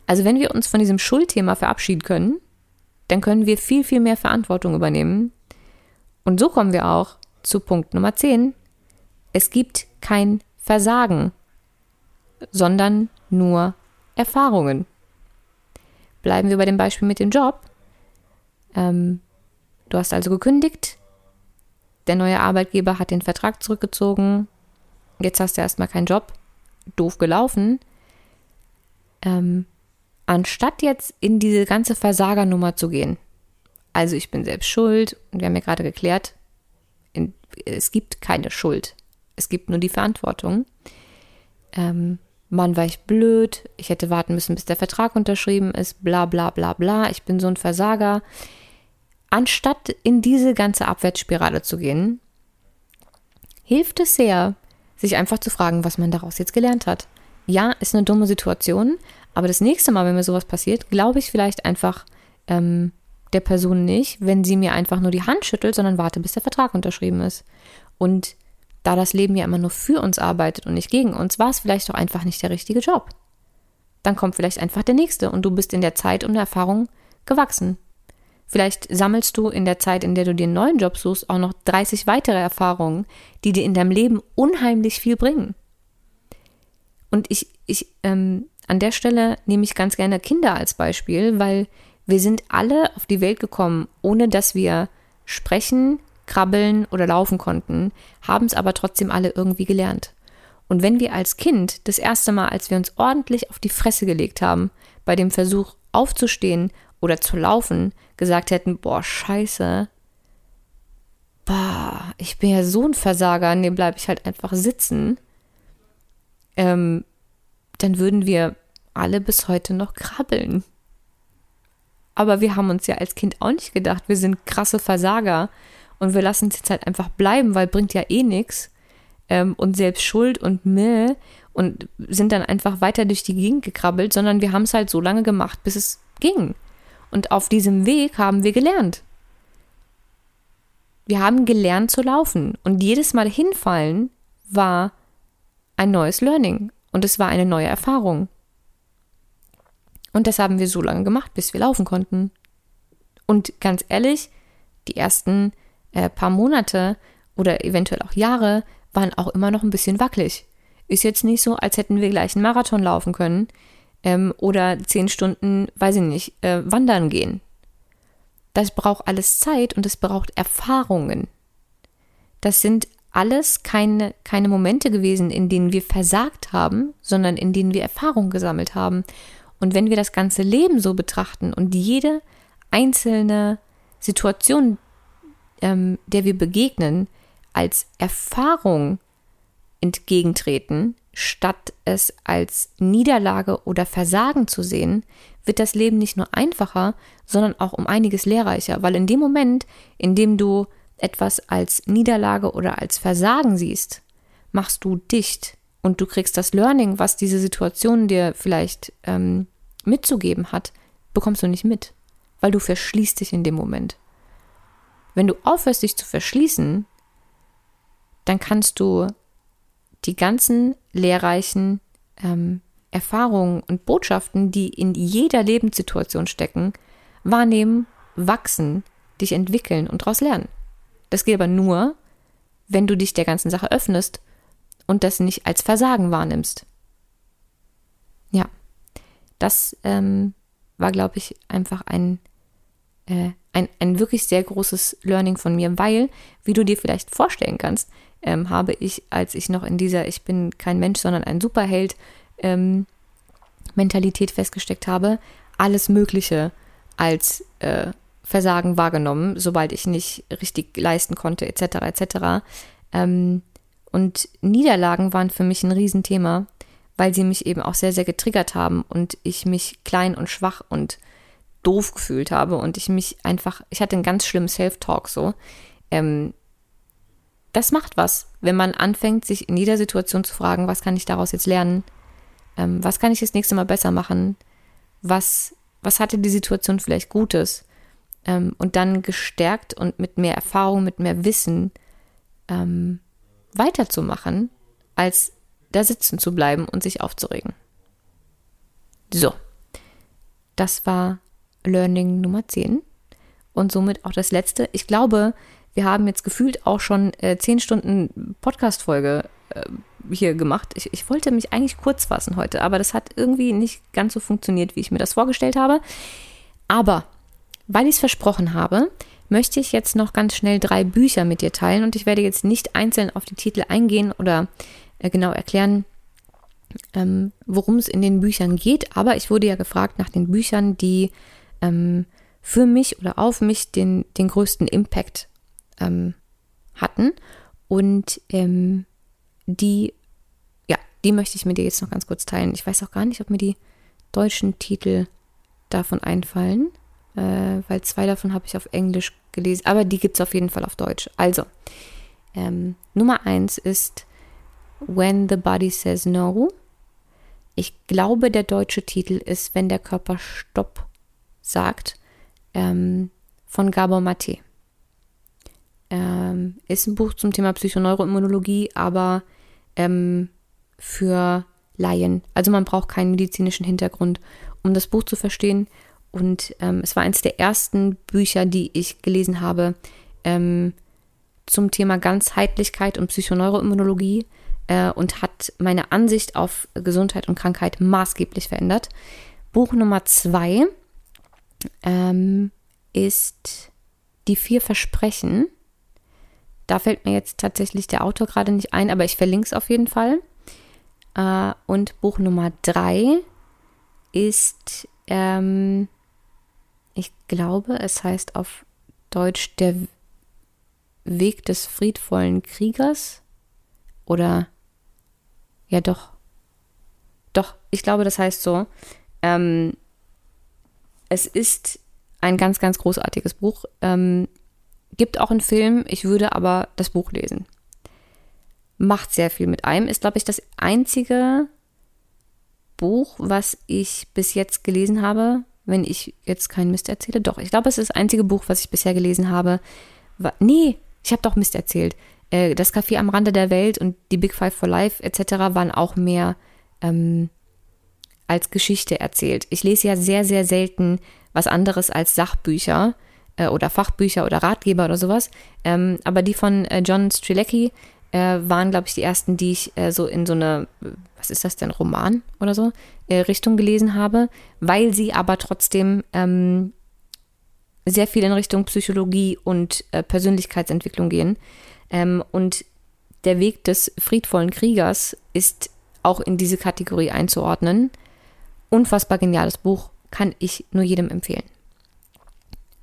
Also wenn wir uns von diesem Schuldthema verabschieden können, dann können wir viel, viel mehr Verantwortung übernehmen. Und so kommen wir auch zu Punkt Nummer 10. Es gibt kein Versagen, sondern nur Erfahrungen. Bleiben wir bei dem Beispiel mit dem Job. Ähm, du hast also gekündigt, der neue Arbeitgeber hat den Vertrag zurückgezogen, jetzt hast du erstmal keinen Job, doof gelaufen. Ähm, anstatt jetzt in diese ganze Versagernummer zu gehen, also ich bin selbst schuld, und wir haben ja gerade geklärt, in, es gibt keine Schuld, es gibt nur die Verantwortung. Ähm, Mann, war ich blöd, ich hätte warten müssen, bis der Vertrag unterschrieben ist, bla bla bla bla, ich bin so ein Versager anstatt in diese ganze Abwärtsspirale zu gehen, hilft es sehr, sich einfach zu fragen, was man daraus jetzt gelernt hat. Ja, ist eine dumme Situation, aber das nächste Mal, wenn mir sowas passiert, glaube ich vielleicht einfach ähm, der Person nicht, wenn sie mir einfach nur die Hand schüttelt, sondern warte, bis der Vertrag unterschrieben ist. Und da das Leben ja immer nur für uns arbeitet und nicht gegen uns, war es vielleicht auch einfach nicht der richtige Job. Dann kommt vielleicht einfach der nächste und du bist in der Zeit und der Erfahrung gewachsen. Vielleicht sammelst du in der Zeit, in der du dir einen neuen Job suchst, auch noch 30 weitere Erfahrungen, die dir in deinem Leben unheimlich viel bringen. Und ich, ich, ähm, an der Stelle nehme ich ganz gerne Kinder als Beispiel, weil wir sind alle auf die Welt gekommen, ohne dass wir sprechen, krabbeln oder laufen konnten, haben es aber trotzdem alle irgendwie gelernt. Und wenn wir als Kind das erste Mal, als wir uns ordentlich auf die Fresse gelegt haben, bei dem Versuch aufzustehen oder zu laufen gesagt hätten, boah, scheiße, boah, ich bin ja so ein Versager, nee, bleibe ich halt einfach sitzen, ähm, dann würden wir alle bis heute noch krabbeln. Aber wir haben uns ja als Kind auch nicht gedacht, wir sind krasse Versager und wir lassen es jetzt halt einfach bleiben, weil bringt ja eh nichts. Ähm, und selbst Schuld und Müll und sind dann einfach weiter durch die Gegend gekrabbelt, sondern wir haben es halt so lange gemacht, bis es ging. Und auf diesem Weg haben wir gelernt. Wir haben gelernt zu laufen. Und jedes Mal hinfallen war ein neues Learning. Und es war eine neue Erfahrung. Und das haben wir so lange gemacht, bis wir laufen konnten. Und ganz ehrlich, die ersten äh, paar Monate oder eventuell auch Jahre waren auch immer noch ein bisschen wackelig. Ist jetzt nicht so, als hätten wir gleich einen Marathon laufen können. ähm, oder zehn Stunden, weiß ich nicht, äh, wandern gehen. Das braucht alles Zeit und es braucht Erfahrungen. Das sind alles keine, keine Momente gewesen, in denen wir versagt haben, sondern in denen wir Erfahrungen gesammelt haben. Und wenn wir das ganze Leben so betrachten und jede einzelne Situation, ähm, der wir begegnen, als Erfahrung entgegentreten, statt es als Niederlage oder Versagen zu sehen, wird das Leben nicht nur einfacher, sondern auch um einiges lehrreicher, weil in dem Moment, in dem du etwas als Niederlage oder als Versagen siehst, machst du dicht und du kriegst das Learning, was diese Situation dir vielleicht ähm, mitzugeben hat, bekommst du nicht mit, weil du verschließt dich in dem Moment. Wenn du aufhörst, dich zu verschließen, dann kannst du die ganzen lehrreichen ähm, Erfahrungen und Botschaften, die in jeder Lebenssituation stecken, wahrnehmen, wachsen, dich entwickeln und daraus lernen. Das geht aber nur, wenn du dich der ganzen Sache öffnest und das nicht als Versagen wahrnimmst. Ja, das ähm, war, glaube ich, einfach ein, äh, ein, ein wirklich sehr großes Learning von mir, weil, wie du dir vielleicht vorstellen kannst, ähm, habe ich, als ich noch in dieser Ich bin kein Mensch, sondern ein Superheld ähm, Mentalität festgesteckt habe, alles Mögliche als äh, Versagen wahrgenommen, sobald ich nicht richtig leisten konnte, etc. etc. Ähm, und Niederlagen waren für mich ein Riesenthema, weil sie mich eben auch sehr, sehr getriggert haben und ich mich klein und schwach und doof gefühlt habe und ich mich einfach, ich hatte einen ganz schlimmen Self-Talk so. Ähm, das macht was, wenn man anfängt, sich in jeder Situation zu fragen, was kann ich daraus jetzt lernen? Ähm, was kann ich das nächste Mal besser machen? Was, was hatte die Situation vielleicht Gutes? Ähm, und dann gestärkt und mit mehr Erfahrung, mit mehr Wissen ähm, weiterzumachen, als da sitzen zu bleiben und sich aufzuregen. So, das war Learning Nummer 10 und somit auch das letzte. Ich glaube, wir haben jetzt gefühlt auch schon äh, zehn Stunden Podcast-Folge äh, hier gemacht. Ich, ich wollte mich eigentlich kurz fassen heute, aber das hat irgendwie nicht ganz so funktioniert, wie ich mir das vorgestellt habe. Aber weil ich es versprochen habe, möchte ich jetzt noch ganz schnell drei Bücher mit dir teilen und ich werde jetzt nicht einzeln auf die Titel eingehen oder äh, genau erklären, ähm, worum es in den Büchern geht. Aber ich wurde ja gefragt nach den Büchern, die ähm, für mich oder auf mich den, den größten Impact ähm, hatten. Und ähm, die, ja, die möchte ich mit dir jetzt noch ganz kurz teilen. Ich weiß auch gar nicht, ob mir die deutschen Titel davon einfallen, äh, weil zwei davon habe ich auf Englisch gelesen, aber die gibt es auf jeden Fall auf Deutsch. Also, ähm, Nummer eins ist When the Body Says No. Ich glaube, der deutsche Titel ist Wenn der Körper Stopp sagt, ähm, von Gabor Mate. Ähm, ist ein Buch zum Thema Psychoneuroimmunologie, aber ähm, für Laien. Also man braucht keinen medizinischen Hintergrund, um das Buch zu verstehen. Und ähm, es war eines der ersten Bücher, die ich gelesen habe ähm, zum Thema Ganzheitlichkeit und Psychoneuroimmunologie äh, und hat meine Ansicht auf Gesundheit und Krankheit maßgeblich verändert. Buch Nummer zwei ähm, ist Die vier Versprechen da fällt mir jetzt tatsächlich der Autor gerade nicht ein, aber ich verlinke es auf jeden Fall. Äh, und Buch Nummer drei ist, ähm, ich glaube, es heißt auf Deutsch Der Weg des friedvollen Kriegers. Oder, ja doch, doch, ich glaube, das heißt so. Ähm, es ist ein ganz, ganz großartiges Buch. Ähm, Gibt auch einen Film, ich würde aber das Buch lesen. Macht sehr viel mit einem. Ist, glaube ich, das einzige Buch, was ich bis jetzt gelesen habe, wenn ich jetzt keinen Mist erzähle. Doch, ich glaube, es ist das einzige Buch, was ich bisher gelesen habe. Nee, ich habe doch Mist erzählt. Äh, das Café am Rande der Welt und die Big Five for Life etc. waren auch mehr ähm, als Geschichte erzählt. Ich lese ja sehr, sehr selten was anderes als Sachbücher äh, oder Fachbücher oder Ratgeber oder sowas. Ähm, aber die von äh, John Strilecki äh, waren, glaube ich, die ersten, die ich äh, so in so eine, was ist das denn, Roman oder so, äh, Richtung gelesen habe, weil sie aber trotzdem ähm, sehr viel in Richtung Psychologie und äh, Persönlichkeitsentwicklung gehen. Ähm, und der Weg des friedvollen Kriegers ist auch in diese Kategorie einzuordnen. Unfassbar geniales Buch, kann ich nur jedem empfehlen.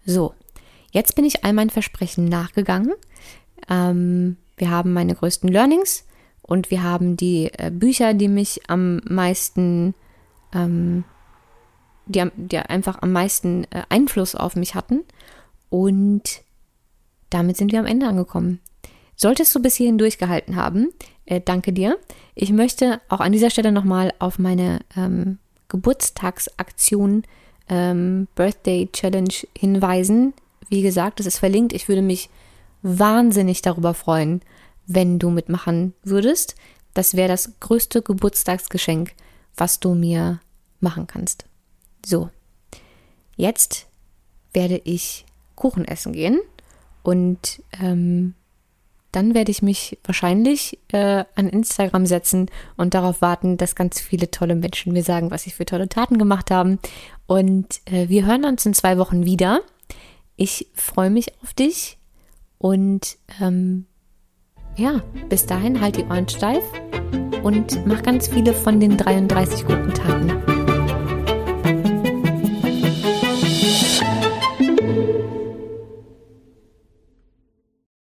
So, jetzt bin ich all meinen Versprechen nachgegangen. Ähm, wir haben meine größten Learnings und wir haben die äh, Bücher, die mich am meisten, ähm, die, die, einfach am meisten äh, Einfluss auf mich hatten. Und damit sind wir am Ende angekommen. Solltest du bis hierhin durchgehalten haben, äh, danke dir. Ich möchte auch an dieser Stelle nochmal auf meine ähm, Geburtstagsaktion ähm, Birthday Challenge hinweisen. Wie gesagt, es ist verlinkt. Ich würde mich wahnsinnig darüber freuen, wenn du mitmachen würdest. Das wäre das größte Geburtstagsgeschenk, was du mir machen kannst. So, jetzt werde ich Kuchen essen gehen und ähm, dann werde ich mich wahrscheinlich äh, an Instagram setzen und darauf warten, dass ganz viele tolle Menschen mir sagen, was sie für tolle Taten gemacht haben. Und äh, wir hören uns in zwei Wochen wieder. Ich freue mich auf dich und ähm, ja, bis dahin halt die Ohren steif und mach ganz viele von den 33 guten Taten